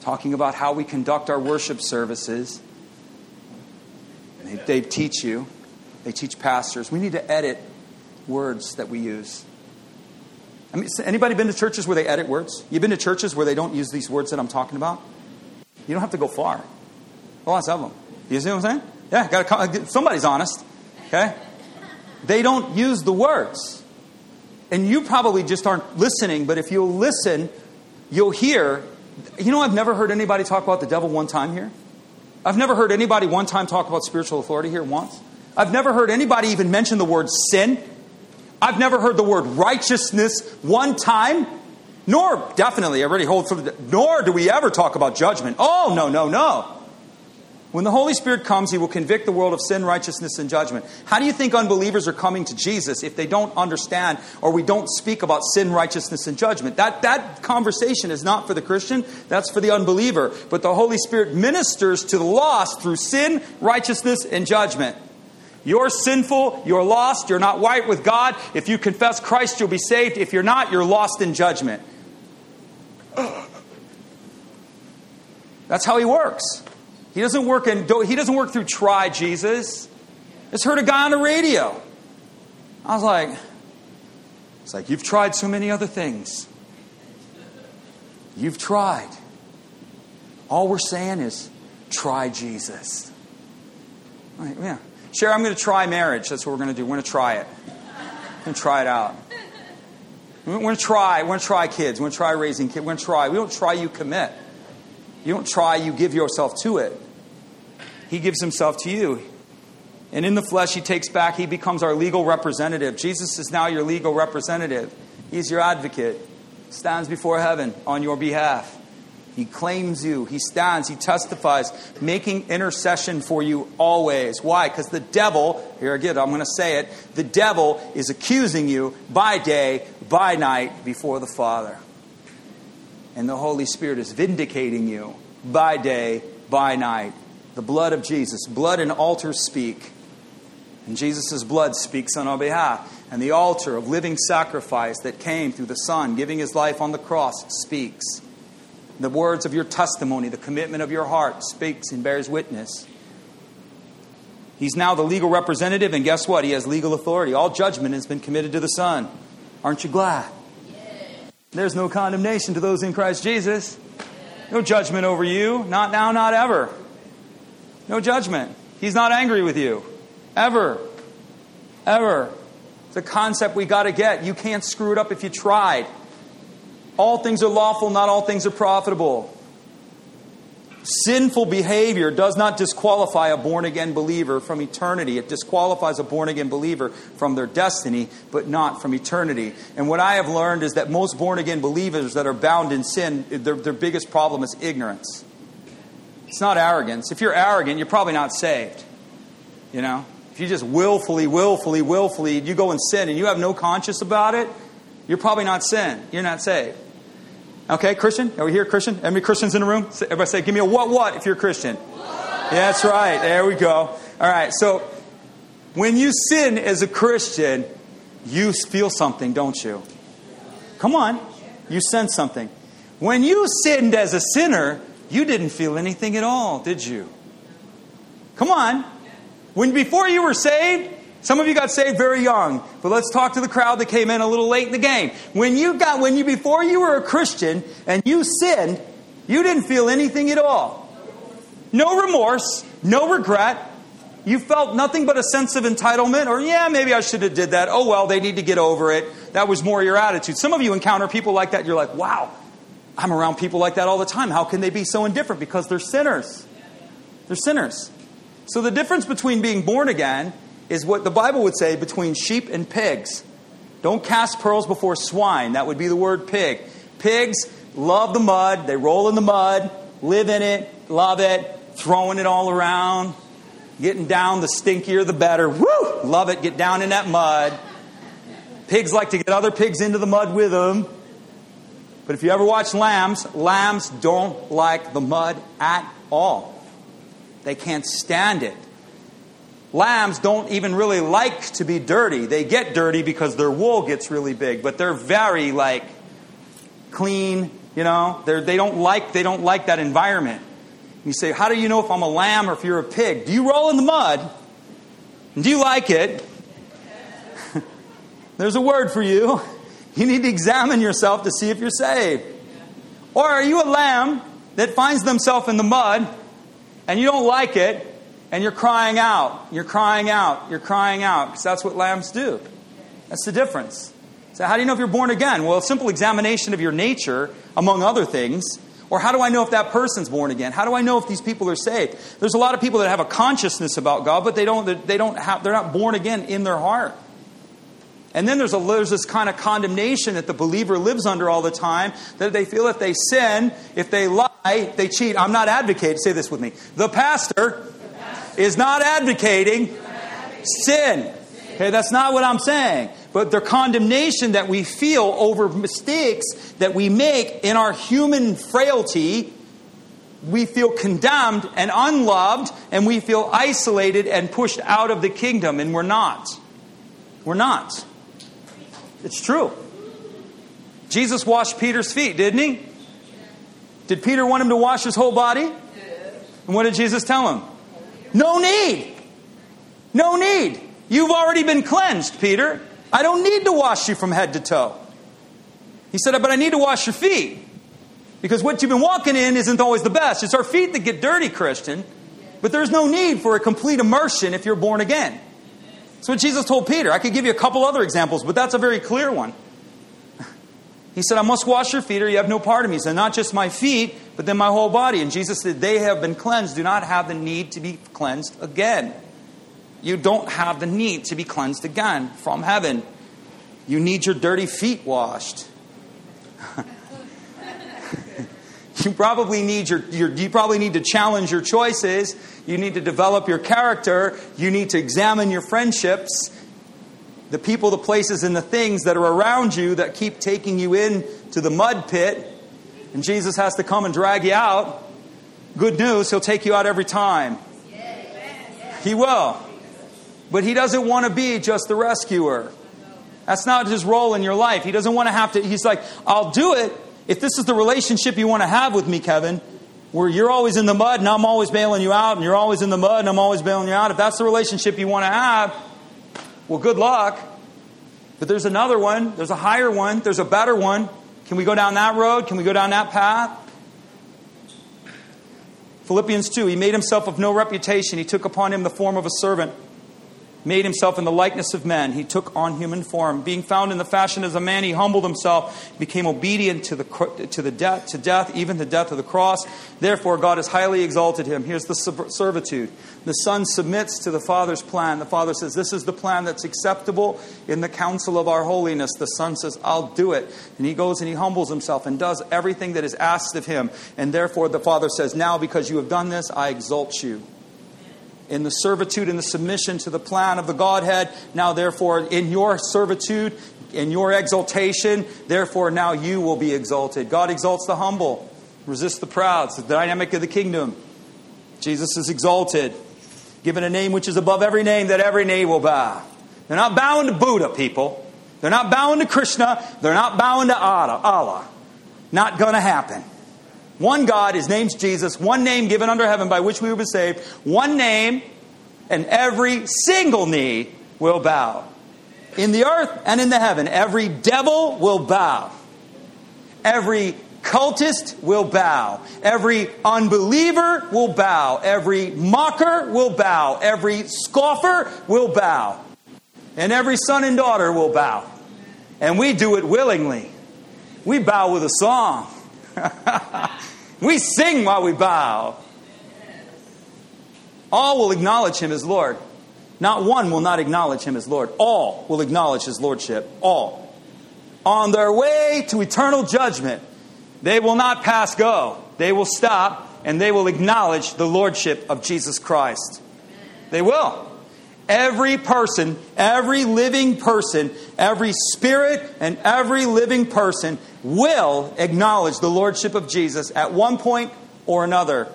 talking about how we conduct our worship services. They, they teach you, they teach pastors. We need to edit words that we use. I mean, anybody been to churches where they edit words? You've been to churches where they don't use these words that I'm talking about? You don't have to go far. Lots of them. You see what I'm saying? Yeah, got uh, somebody's honest. Okay? They don't use the words. And you probably just aren't listening, but if you'll listen, you'll hear. You know, I've never heard anybody talk about the devil one time here. I've never heard anybody one time talk about spiritual authority here once. I've never heard anybody even mention the word sin. I've never heard the word righteousness one time. Nor, definitely, I already hold nor do we ever talk about judgment. Oh, no, no, no. When the Holy Spirit comes, He will convict the world of sin, righteousness, and judgment. How do you think unbelievers are coming to Jesus if they don't understand or we don't speak about sin, righteousness, and judgment? That, that conversation is not for the Christian, that's for the unbeliever. But the Holy Spirit ministers to the lost through sin, righteousness, and judgment. You're sinful, you're lost, you're not right with God. If you confess Christ, you'll be saved. If you're not, you're lost in judgment. That's how He works. He doesn't work in, he doesn't work through try Jesus. I just heard a guy on the radio. I was like, it's like, you've tried so many other things. You've tried. All we're saying is, try Jesus. Yeah. Sure, I'm going to try marriage. That's what we're going to do. We're going to try it. We're going to try it out. We're going to try. We're going to try kids. We're going to try raising kids. We're going to try. We don't try, you commit. You don't try, you give yourself to it. He gives himself to you. And in the flesh, he takes back, he becomes our legal representative. Jesus is now your legal representative. He's your advocate, stands before heaven on your behalf. He claims you, he stands, he testifies, making intercession for you always. Why? Because the devil, here again, I'm going to say it, the devil is accusing you by day, by night before the Father. And the Holy Spirit is vindicating you by day, by night the blood of Jesus. Blood and altar speak. And Jesus' blood speaks on our behalf. And the altar of living sacrifice that came through the Son, giving his life on the cross, speaks. The words of your testimony, the commitment of your heart speaks and bears witness. He's now the legal representative, and guess what? He has legal authority. All judgment has been committed to the Son. Aren't you glad? There's no condemnation to those in Christ Jesus. No judgment over you. Not now, not ever. No judgment. He's not angry with you. Ever. Ever. It's a concept we got to get. You can't screw it up if you tried. All things are lawful, not all things are profitable. Sinful behavior does not disqualify a born again believer from eternity. It disqualifies a born again believer from their destiny, but not from eternity. And what I have learned is that most born again believers that are bound in sin, their, their biggest problem is ignorance. It's not arrogance. If you're arrogant, you're probably not saved. You know? If you just willfully, willfully, willfully, you go and sin and you have no conscience about it, you're probably not sin. You're not saved. Okay, Christian? Are we here, Christian? Any Christians in the room? Everybody say, give me a what what if you're a Christian. Yeah, that's right. There we go. All right, so when you sin as a Christian, you feel something, don't you? Come on. You sense something. When you sinned as a sinner, you didn't feel anything at all, did you? Come on. When before you were saved, some of you got saved very young, but let's talk to the crowd that came in a little late in the game. When you got when you before you were a Christian and you sinned, you didn't feel anything at all. No remorse, no regret. You felt nothing but a sense of entitlement or yeah, maybe I should have did that. Oh well, they need to get over it. That was more your attitude. Some of you encounter people like that, you're like, "Wow, I'm around people like that all the time. How can they be so indifferent? Because they're sinners. They're sinners. So the difference between being born again is what the Bible would say between sheep and pigs. Don't cast pearls before swine. That would be the word pig. Pigs love the mud. They roll in the mud, live in it, love it, throwing it all around. Getting down, the stinkier the better. Woo! Love it. Get down in that mud. Pigs like to get other pigs into the mud with them. But if you ever watch lambs, lambs don't like the mud at all. They can't stand it. Lambs don't even really like to be dirty. They get dirty because their wool gets really big, but they're very like clean, you know. They're, they don't like they don't like that environment. You say, "How do you know if I'm a lamb or if you're a pig? Do you roll in the mud? Do you like it?" There's a word for you. You need to examine yourself to see if you're saved. Or are you a lamb that finds themselves in the mud and you don't like it and you're crying out, you're crying out, you're crying out, because that's what lambs do. That's the difference. So, how do you know if you're born again? Well, a simple examination of your nature, among other things. Or how do I know if that person's born again? How do I know if these people are saved? There's a lot of people that have a consciousness about God, but they don't, they don't have, they're not born again in their heart. And then there's, a, there's this kind of condemnation that the believer lives under all the time that they feel if they sin, if they lie, they cheat. I'm not advocating, say this with me. The pastor is not advocating sin. Okay, that's not what I'm saying. But the condemnation that we feel over mistakes that we make in our human frailty, we feel condemned and unloved, and we feel isolated and pushed out of the kingdom, and we're not. We're not. It's true. Jesus washed Peter's feet, didn't he? Did Peter want him to wash his whole body? And what did Jesus tell him? No need. No need. You've already been cleansed, Peter. I don't need to wash you from head to toe. He said, But I need to wash your feet. Because what you've been walking in isn't always the best. It's our feet that get dirty, Christian. But there's no need for a complete immersion if you're born again. That's what Jesus told Peter. I could give you a couple other examples, but that's a very clear one. He said, I must wash your feet or you have no part of me. He said, Not just my feet, but then my whole body. And Jesus said, They have been cleansed, do not have the need to be cleansed again. You don't have the need to be cleansed again from heaven. You need your dirty feet washed. you probably need your, your, you probably need to challenge your choices. You need to develop your character. You need to examine your friendships the people, the places, and the things that are around you that keep taking you in to the mud pit, and Jesus has to come and drag you out. Good news, He'll take you out every time. He will. But He doesn't want to be just the rescuer. That's not his role in your life. He doesn't want to have to, He's like, I'll do it if this is the relationship you want to have with me, Kevin, where you're always in the mud and I'm always bailing you out, and you're always in the mud and I'm always bailing you out. If that's the relationship you want to have, well, good luck. But there's another one, there's a higher one, there's a better one. Can we go down that road? Can we go down that path? Philippians 2 He made himself of no reputation. He took upon him the form of a servant made himself in the likeness of men. He took on human form. Being found in the fashion as a man, he humbled himself, became obedient to the, to the death, to death, even the death of the cross. Therefore, God has highly exalted him. Here's the servitude. The Son submits to the Father's plan. The Father says, This is the plan that's acceptable in the council of our holiness. The Son says, I'll do it. And he goes and he humbles himself and does everything that is asked of him. And therefore, the Father says, Now, because you have done this, I exalt you in the servitude and the submission to the plan of the Godhead. Now, therefore, in your servitude, in your exaltation, therefore, now you will be exalted. God exalts the humble, resists the proud. It's the dynamic of the kingdom. Jesus is exalted, given a name which is above every name, that every knee will bow. They're not bowing to Buddha, people. They're not bowing to Krishna. They're not bowing to Allah. Not going to happen. One God, his name's Jesus, one name given under heaven by which we will be saved, one name, and every single knee will bow. In the earth and in the heaven, every devil will bow. Every cultist will bow. Every unbeliever will bow. Every mocker will bow. Every scoffer will bow. And every son and daughter will bow. And we do it willingly. We bow with a song. we sing while we bow. All will acknowledge him as Lord. Not one will not acknowledge him as Lord. All will acknowledge his lordship. All. On their way to eternal judgment, they will not pass go. They will stop and they will acknowledge the lordship of Jesus Christ. They will. Every person, every living person, every spirit, and every living person will acknowledge the Lordship of Jesus at one point or another.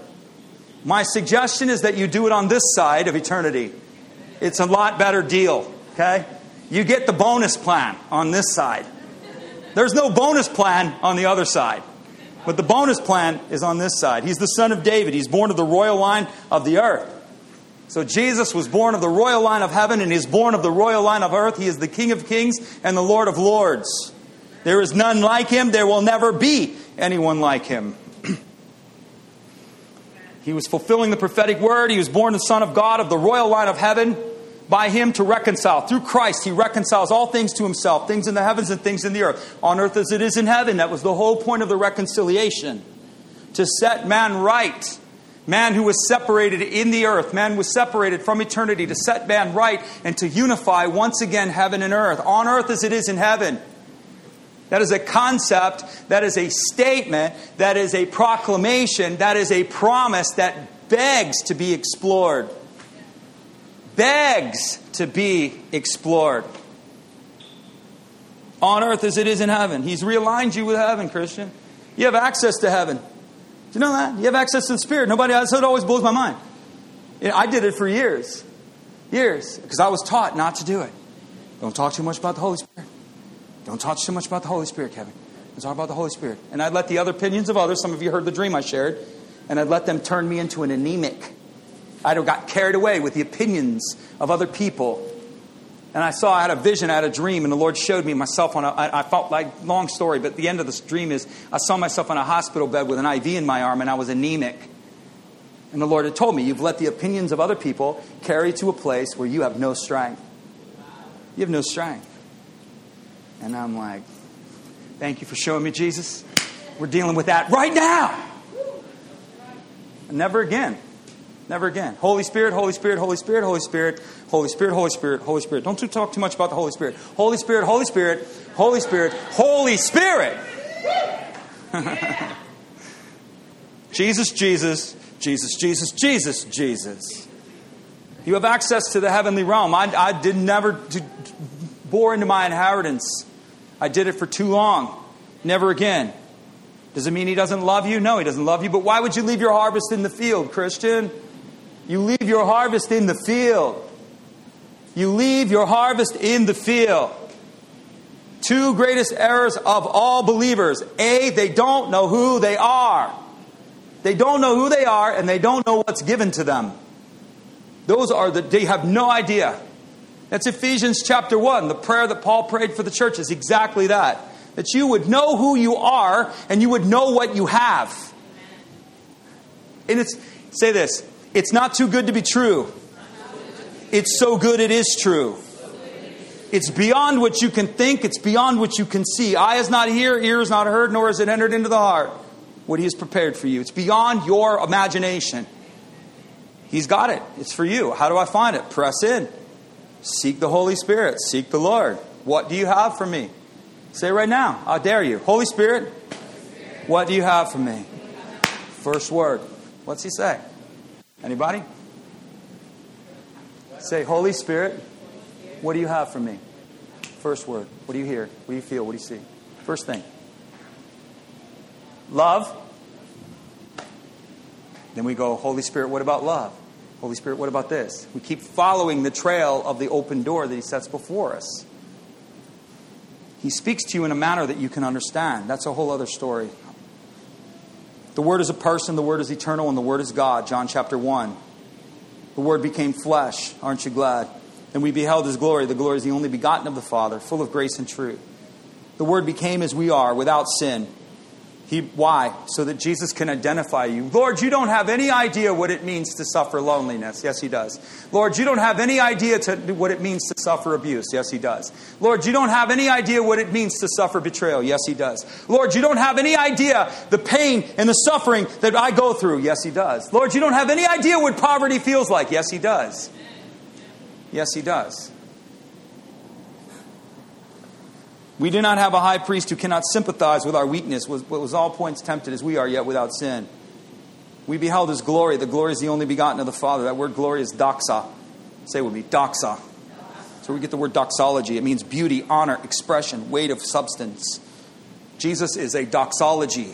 My suggestion is that you do it on this side of eternity. It's a lot better deal, okay? You get the bonus plan on this side. There's no bonus plan on the other side. But the bonus plan is on this side. He's the son of David. He's born of the royal line of the earth. So Jesus was born of the royal line of heaven and he's born of the royal line of earth. He is the King of kings and the Lord of lords. There is none like him. There will never be anyone like him. he was fulfilling the prophetic word. He was born the Son of God of the royal line of heaven. By him to reconcile. Through Christ, he reconciles all things to himself, things in the heavens and things in the earth, on earth as it is in heaven. That was the whole point of the reconciliation. To set man right Man who was separated in the earth, man was separated from eternity to set man right and to unify once again heaven and earth, on earth as it is in heaven. That is a concept, that is a statement, that is a proclamation, that is a promise that begs to be explored. Begs to be explored. On earth as it is in heaven. He's realigned you with heaven, Christian. You have access to heaven. Do you know that? You have access to the Spirit. Nobody else. It always blows my mind. I did it for years. Years. Because I was taught not to do it. Don't talk too much about the Holy Spirit. Don't talk too much about the Holy Spirit, Kevin. Don't talk about the Holy Spirit. And I'd let the other opinions of others, some of you heard the dream I shared, and I'd let them turn me into an anemic. I'd have got carried away with the opinions of other people and I saw, I had a vision, I had a dream, and the Lord showed me myself on a, I, I felt like, long story, but the end of this dream is I saw myself on a hospital bed with an IV in my arm, and I was anemic. And the Lord had told me, You've let the opinions of other people carry to a place where you have no strength. You have no strength. And I'm like, Thank you for showing me, Jesus. We're dealing with that right now. And never again. Never again. Holy Spirit, Holy Spirit, Holy Spirit, Holy Spirit, Holy Spirit, Holy Spirit, Holy Spirit. Don't talk too much about the Holy Spirit. Holy Spirit, Holy Spirit, Holy Spirit, Holy Spirit. Jesus, Jesus, Jesus, Jesus, Jesus, Jesus. You have access to the heavenly realm. I, I did never bore into my inheritance. I did it for too long. Never again. Does it mean he doesn't love you? No, he doesn't love you. But why would you leave your harvest in the field, Christian? You leave your harvest in the field. You leave your harvest in the field. Two greatest errors of all believers. A, they don't know who they are. They don't know who they are and they don't know what's given to them. Those are the, they have no idea. That's Ephesians chapter 1. The prayer that Paul prayed for the church is exactly that. That you would know who you are and you would know what you have. And it's, say this, it's not too good to be true. It's so good it is true. It's beyond what you can think, it's beyond what you can see. Eye is not here, ear is not heard, nor has it entered into the heart what He has prepared for you. It's beyond your imagination. He's got it. It's for you. How do I find it? Press in. Seek the Holy Spirit. Seek the Lord. What do you have for me? Say right now. I dare you. Holy Spirit, what do you have for me? First word. What's he say? Anybody? Say, Holy Spirit, what do you have for me? First word. What do you hear? What do you feel? What do you see? First thing. Love. Then we go, Holy Spirit, what about love? Holy Spirit, what about this? We keep following the trail of the open door that He sets before us. He speaks to you in a manner that you can understand. That's a whole other story. The Word is a person, the Word is eternal, and the Word is God. John chapter 1. The Word became flesh. Aren't you glad? And we beheld His glory. The glory is the only begotten of the Father, full of grace and truth. The Word became as we are, without sin. He, why? So that Jesus can identify you. Lord, you don't have any idea what it means to suffer loneliness. Yes, He does. Lord, you don't have any idea to, what it means to suffer abuse. Yes, He does. Lord, you don't have any idea what it means to suffer betrayal. Yes, He does. Lord, you don't have any idea the pain and the suffering that I go through. Yes, He does. Lord, you don't have any idea what poverty feels like. Yes, He does. Yes, He does. We do not have a high priest who cannot sympathize with our weakness, but was all points tempted as we are, yet without sin. We beheld his glory. The glory is the only begotten of the Father. That word glory is doxa. Say with me, doxa. So we get the word doxology. It means beauty, honor, expression, weight of substance. Jesus is a doxology.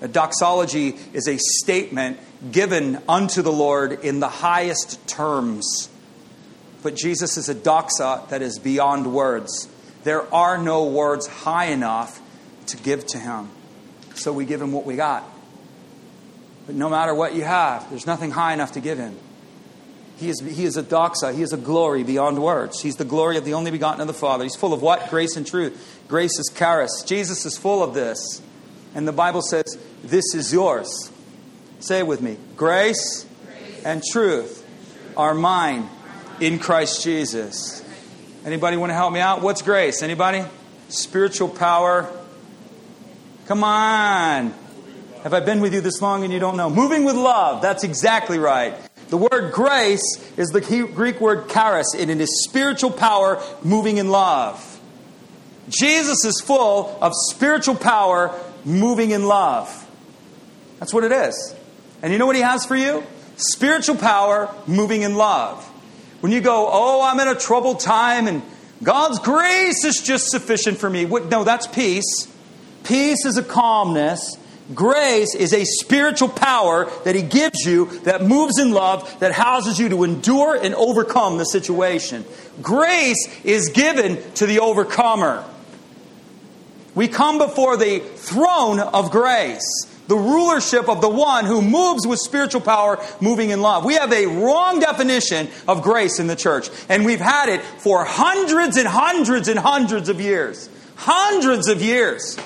A doxology is a statement given unto the Lord in the highest terms. But Jesus is a doxa that is beyond words. There are no words high enough to give to him. So we give him what we got. But no matter what you have, there's nothing high enough to give him. He is, he is a doxa. He is a glory beyond words. He's the glory of the only begotten of the Father. He's full of what? Grace and truth. Grace is charis. Jesus is full of this. And the Bible says, This is yours. Say it with me. Grace, Grace. and truth are mine in Christ Jesus. Anybody want to help me out? What's grace? Anybody? Spiritual power. Come on. Have I been with you this long and you don't know? Moving with love. That's exactly right. The word grace is the Greek word charis, and it is spiritual power moving in love. Jesus is full of spiritual power moving in love. That's what it is. And you know what he has for you? Spiritual power moving in love. When you go, oh, I'm in a troubled time and God's grace is just sufficient for me. No, that's peace. Peace is a calmness. Grace is a spiritual power that He gives you that moves in love, that houses you to endure and overcome the situation. Grace is given to the overcomer. We come before the throne of grace, the rulership of the one who moves with spiritual power, moving in love. We have a wrong definition of grace in the church, and we've had it for hundreds and hundreds and hundreds of years. Hundreds of years.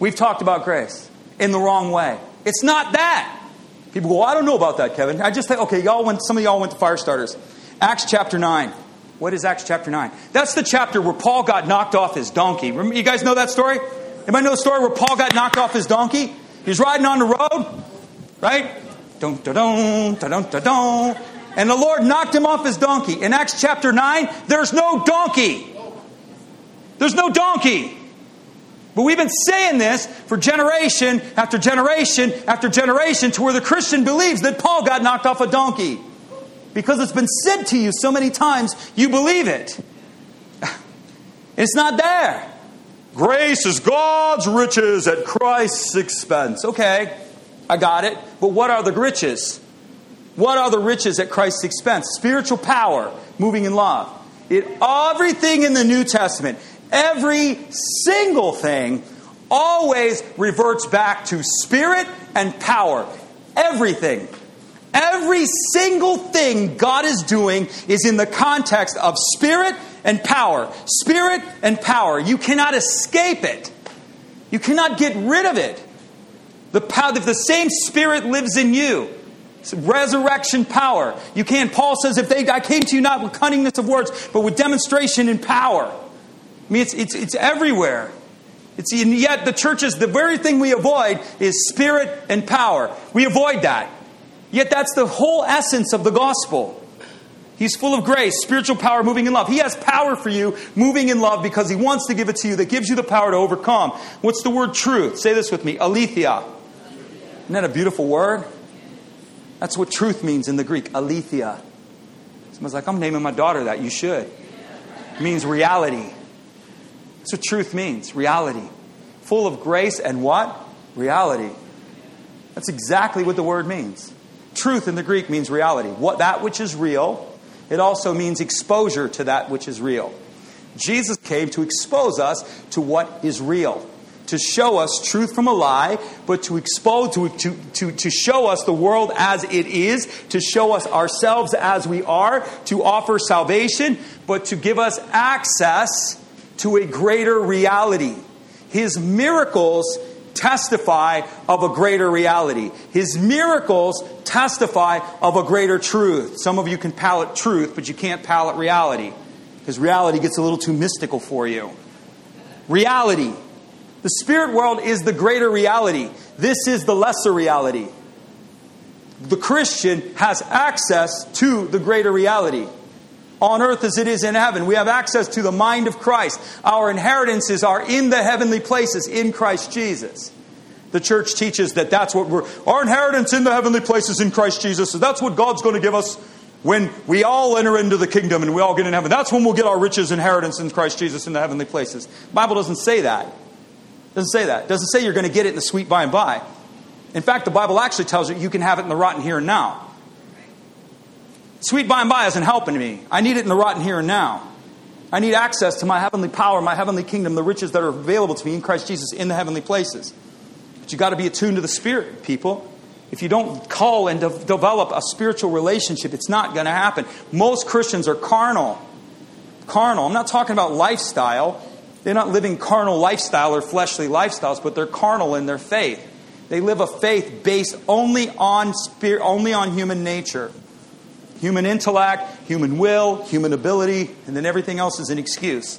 We've talked about grace in the wrong way. It's not that. People go, well, I don't know about that, Kevin. I just think, okay, y'all went, some of y'all went to Firestarters. Acts chapter 9. What is Acts chapter 9? That's the chapter where Paul got knocked off his donkey. Remember, you guys know that story? Anybody know the story where Paul got knocked off his donkey? He was riding on the road, right? Dun, dun, dun, dun, dun, dun. And the Lord knocked him off his donkey. In Acts chapter 9, there's no donkey. There's no donkey. But we've been saying this for generation after generation after generation to where the Christian believes that Paul got knocked off a donkey. Because it's been said to you so many times, you believe it. It's not there. Grace is God's riches at Christ's expense. Okay, I got it. But what are the riches? What are the riches at Christ's expense? Spiritual power, moving in love. It, everything in the New Testament, every single thing always reverts back to spirit and power. Everything. Every single thing God is doing is in the context of spirit and power. Spirit and power. You cannot escape it. You cannot get rid of it. The power, if the same spirit lives in you, resurrection power. You can't. Paul says, if they I came to you not with cunningness of words, but with demonstration and power. I mean, it's, it's, it's everywhere. It's, and yet, the churches, the very thing we avoid is spirit and power. We avoid that. Yet, that's the whole essence of the gospel. He's full of grace, spiritual power, moving in love. He has power for you, moving in love, because He wants to give it to you that gives you the power to overcome. What's the word truth? Say this with me Aletheia. Isn't that a beautiful word? That's what truth means in the Greek, aletheia. Someone's like, I'm naming my daughter that. You should. It means reality. That's what truth means reality. Full of grace and what? Reality. That's exactly what the word means. Truth in the Greek means reality. What that which is real. It also means exposure to that which is real. Jesus came to expose us to what is real, to show us truth from a lie, but to expose, to, to, to, to show us the world as it is, to show us ourselves as we are, to offer salvation, but to give us access to a greater reality. His miracles testify of a greater reality. His miracles testify of a greater truth. Some of you can palate truth, but you can't palate reality because reality gets a little too mystical for you. Reality. The spirit world is the greater reality. This is the lesser reality. The Christian has access to the greater reality on earth as it is in heaven. We have access to the mind of Christ. Our inheritances are in the heavenly places in Christ Jesus. The church teaches that that's what we're, our inheritance in the heavenly places in Christ Jesus. So that's what God's going to give us. when we all enter into the kingdom and we all get in heaven, that's when we'll get our riches, inheritance in Christ Jesus in the heavenly places. The Bible doesn't say that. It doesn't say that. It doesn't say you're going to get it in the sweet by and by. In fact, the Bible actually tells you you can have it in the rotten here and now. Sweet by and by isn't helping me. I need it in the rotten here and now. I need access to my heavenly power, my heavenly kingdom, the riches that are available to me in Christ Jesus in the heavenly places. But you got to be attuned to the Spirit, people. If you don't call and de- develop a spiritual relationship, it's not going to happen. Most Christians are carnal. Carnal. I'm not talking about lifestyle. They're not living carnal lifestyle or fleshly lifestyles, but they're carnal in their faith. They live a faith based only on spirit, only on human nature human intellect, human will, human ability, and then everything else is an excuse.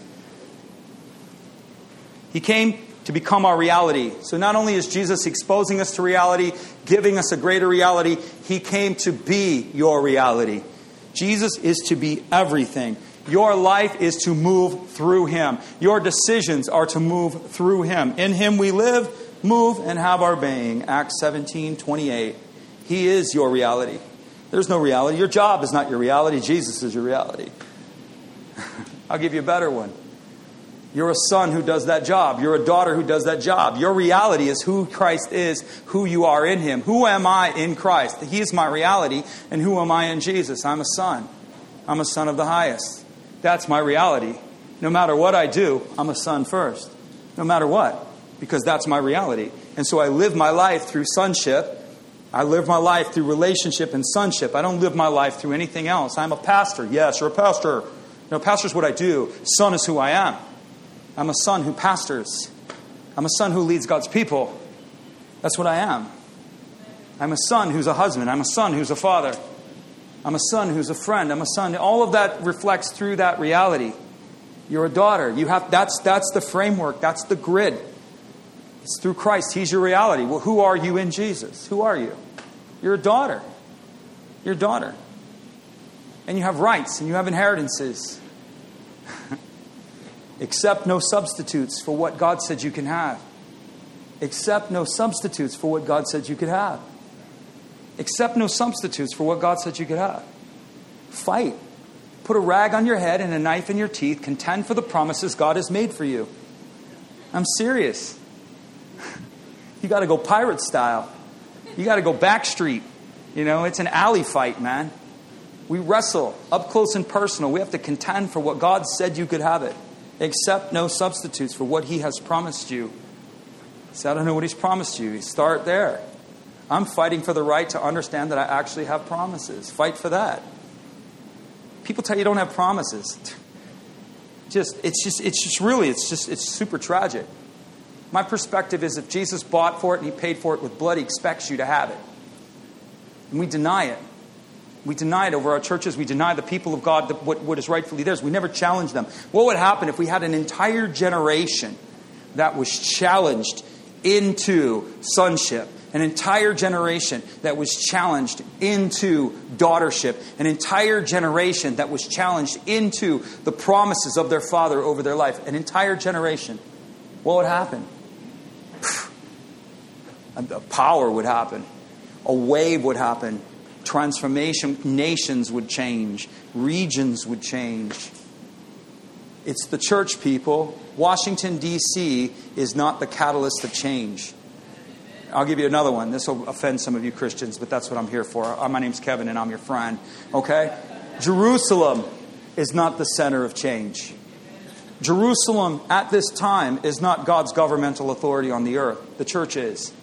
He came to become our reality. So not only is Jesus exposing us to reality, giving us a greater reality, he came to be your reality. Jesus is to be everything. Your life is to move through him. Your decisions are to move through him. In him we live, move, and have our being. Acts 17 28. He is your reality. There's no reality. Your job is not your reality. Jesus is your reality. I'll give you a better one. You're a son who does that job. You're a daughter who does that job. Your reality is who Christ is, who you are in Him. Who am I in Christ? He is my reality, and who am I in Jesus? I'm a son. I'm a son of the highest. That's my reality. No matter what I do, I'm a son first. No matter what, because that's my reality. And so I live my life through sonship I live my life through relationship and sonship. I don't live my life through anything else. I'm a pastor. Yes, you're a pastor. No, pastor's what I do. Son is who I am. I'm a son who pastors. I'm a son who leads God's people. That's what I am. I'm a son who's a husband. I'm a son who's a father. I'm a son who's a friend. I'm a son. All of that reflects through that reality. You're a daughter. You have that's that's the framework. That's the grid. It's through Christ. He's your reality. Well, who are you in Jesus? Who are you? You're a daughter. You're a daughter. And you have rights and you have inheritances. Accept no substitutes for what God said you can have. Accept no substitutes for what God said you could have. Accept no substitutes for what God said you could have. Fight. Put a rag on your head and a knife in your teeth. Contend for the promises God has made for you. I'm serious. You got to go pirate style. You got to go backstreet. You know, it's an alley fight, man. We wrestle up close and personal. We have to contend for what God said you could have it. Accept no substitutes for what He has promised you. So I don't know what He's promised you. Start there. I'm fighting for the right to understand that I actually have promises. Fight for that. People tell you don't have promises. Just it's just it's just really it's just it's super tragic. My perspective is if Jesus bought for it and he paid for it with blood, he expects you to have it. And we deny it. We deny it over our churches. We deny the people of God what, what is rightfully theirs. We never challenge them. What would happen if we had an entire generation that was challenged into sonship? An entire generation that was challenged into daughtership. An entire generation that was challenged into the promises of their father over their life. An entire generation. What would happen? a power would happen, a wave would happen, transformation, nations would change, regions would change. It's the church people. Washington, D.C. is not the catalyst of change. I'll give you another one. This will offend some of you Christians, but that's what I'm here for. Uh, my name's Kevin and I'm your friend. Okay? Jerusalem is not the center of change. Jerusalem at this time is not God's governmental authority on the earth. The church is.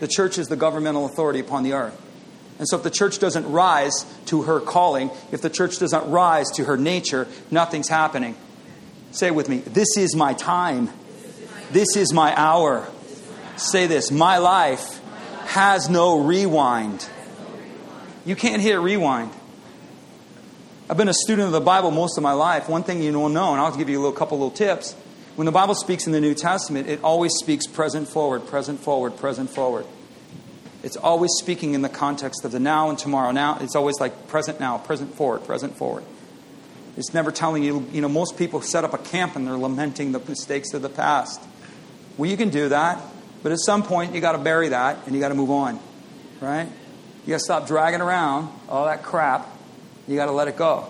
The church is the governmental authority upon the earth. And so, if the church doesn't rise to her calling, if the church doesn't rise to her nature, nothing's happening. Say with me, this is my time. This is my hour. Say this, my life has no rewind. You can't hit rewind. I've been a student of the Bible most of my life. One thing you will know, and I'll give you a little couple little tips. When the Bible speaks in the New Testament, it always speaks present forward, present forward, present forward. It's always speaking in the context of the now and tomorrow. Now, it's always like present now, present forward, present forward. It's never telling you, you know, most people set up a camp and they're lamenting the mistakes of the past. Well, you can do that, but at some point you got to bury that and you got to move on, right? You got to stop dragging around all that crap You got to let it go.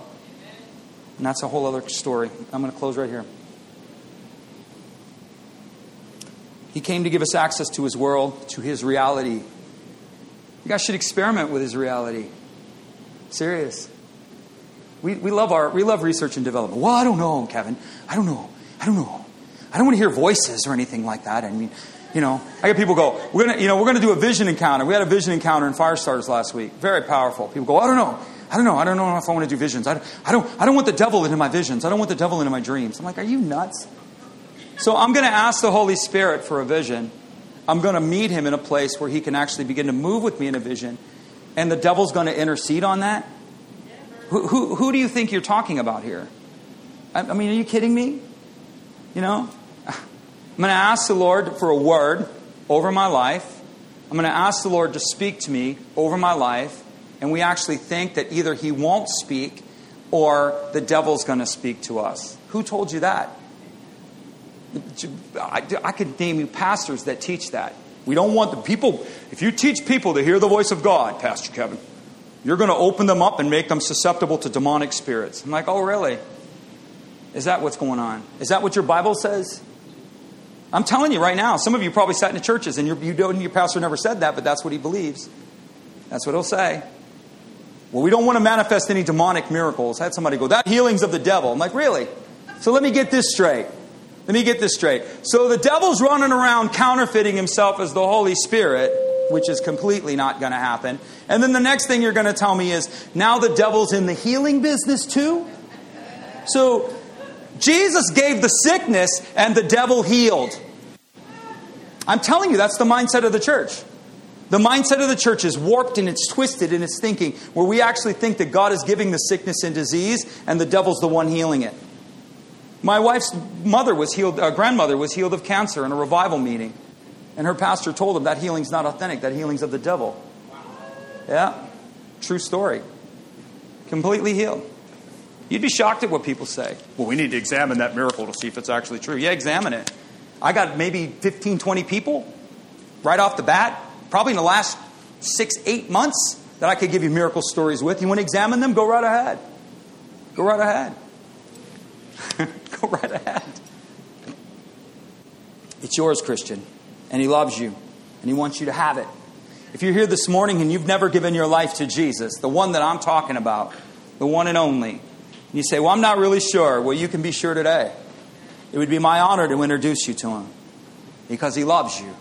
And that's a whole other story. I'm going to close right here. He came to give us access to his world, to his reality. You guys should experiment with his reality. Serious. We, we, love our, we love research and development. Well, I don't know, Kevin. I don't know. I don't know. I don't want to hear voices or anything like that. I mean, you know, I get people go, we're gonna, you know, we're gonna do a vision encounter. We had a vision encounter in Firestarters last week. Very powerful. People go, I don't know. I don't know. I don't know if I want to do visions. I I don't, I don't want the devil into my visions. I don't want the devil into my dreams. I'm like, are you nuts? So I'm going to ask the Holy Spirit for a vision. I'm going to meet him in a place where he can actually begin to move with me in a vision. And the devil's going to intercede on that. Who, who, who do you think you're talking about here? I, I mean, are you kidding me? You know? I'm going to ask the Lord for a word over my life. I'm going to ask the Lord to speak to me over my life. And we actually think that either He won't speak or the devil's going to speak to us. Who told you that? I, could name you pastors that teach that. We don't want the people, if you teach people to hear the voice of God, Pastor Kevin, you're going to open them up and make them susceptible to demonic spirits. I'm like, oh, really? Is that what's going on? Is that what your Bible says? I'm telling you right now, some of you probably sat in the churches and you don't, your pastor never said that, but that's what he believes. That's what he'll say. Well, we don't want to manifest any demonic miracles. I had somebody go, that healing's of the devil. I'm like, really? So let me get this straight. Let me get this straight. So the devil's running around counterfeiting himself as the Holy Spirit, which is completely not going to happen. And then the next thing you're going to tell me is now the devil's in the healing business too? So Jesus gave the sickness and the devil healed. I'm telling you, that's the mindset of the church. The mindset of the church is warped and it's twisted in its thinking, where we actually think that God is giving the sickness and disease and the devil's the one healing it. My wife's mother was healed, uh, grandmother was healed of cancer in a revival meeting. And her pastor told him that healing's not authentic, that healing's of the devil. Yeah, true story. Completely healed. You'd be shocked at what people say. Well, we need to examine that miracle to see if it's actually true. Yeah, examine it. I got maybe 15, 20 people right off the bat, probably in the last six, eight months, that I could give you miracle stories with. You want to examine them? Go right ahead. Go right ahead. Go right ahead. It's yours, Christian. And He loves you. And He wants you to have it. If you're here this morning and you've never given your life to Jesus, the one that I'm talking about, the one and only, you say, Well, I'm not really sure. Well, you can be sure today. It would be my honor to introduce you to him because he loves you.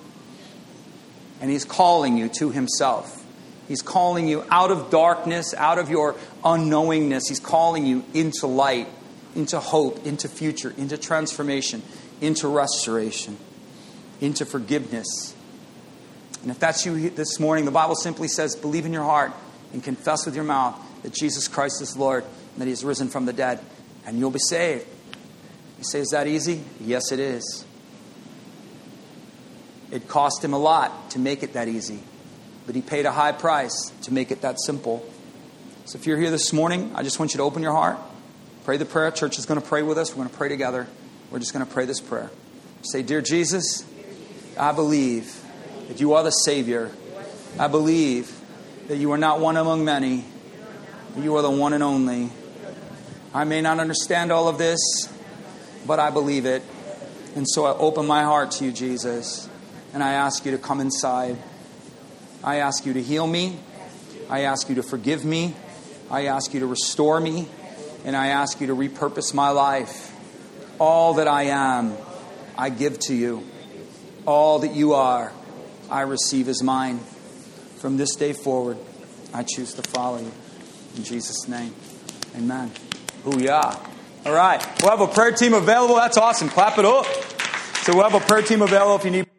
And he's calling you to himself. He's calling you out of darkness, out of your unknowingness. He's calling you into light, into hope, into future, into transformation, into restoration, into forgiveness. And if that's you this morning, the Bible simply says, believe in your heart and confess with your mouth that Jesus Christ is Lord and that he risen from the dead, and you'll be saved. You say, is that easy? Yes, it is. It cost him a lot to make it that easy, but he paid a high price to make it that simple. So if you're here this morning, I just want you to open your heart, pray the prayer. Church is going to pray with us. We're going to pray together. We're just going to pray this prayer. Say, Dear Jesus, I believe that you are the Savior. I believe that you are not one among many, you are the one and only. I may not understand all of this but I believe it. And so I open my heart to you, Jesus, and I ask you to come inside. I ask you to heal me. I ask you to forgive me. I ask you to restore me. And I ask you to repurpose my life. All that I am, I give to you. All that you are, I receive as mine. From this day forward, I choose to follow you. In Jesus' name, amen. Booyah. All right. We'll have a prayer team available. That's awesome. Clap it up. So we'll have a prayer team available if you need.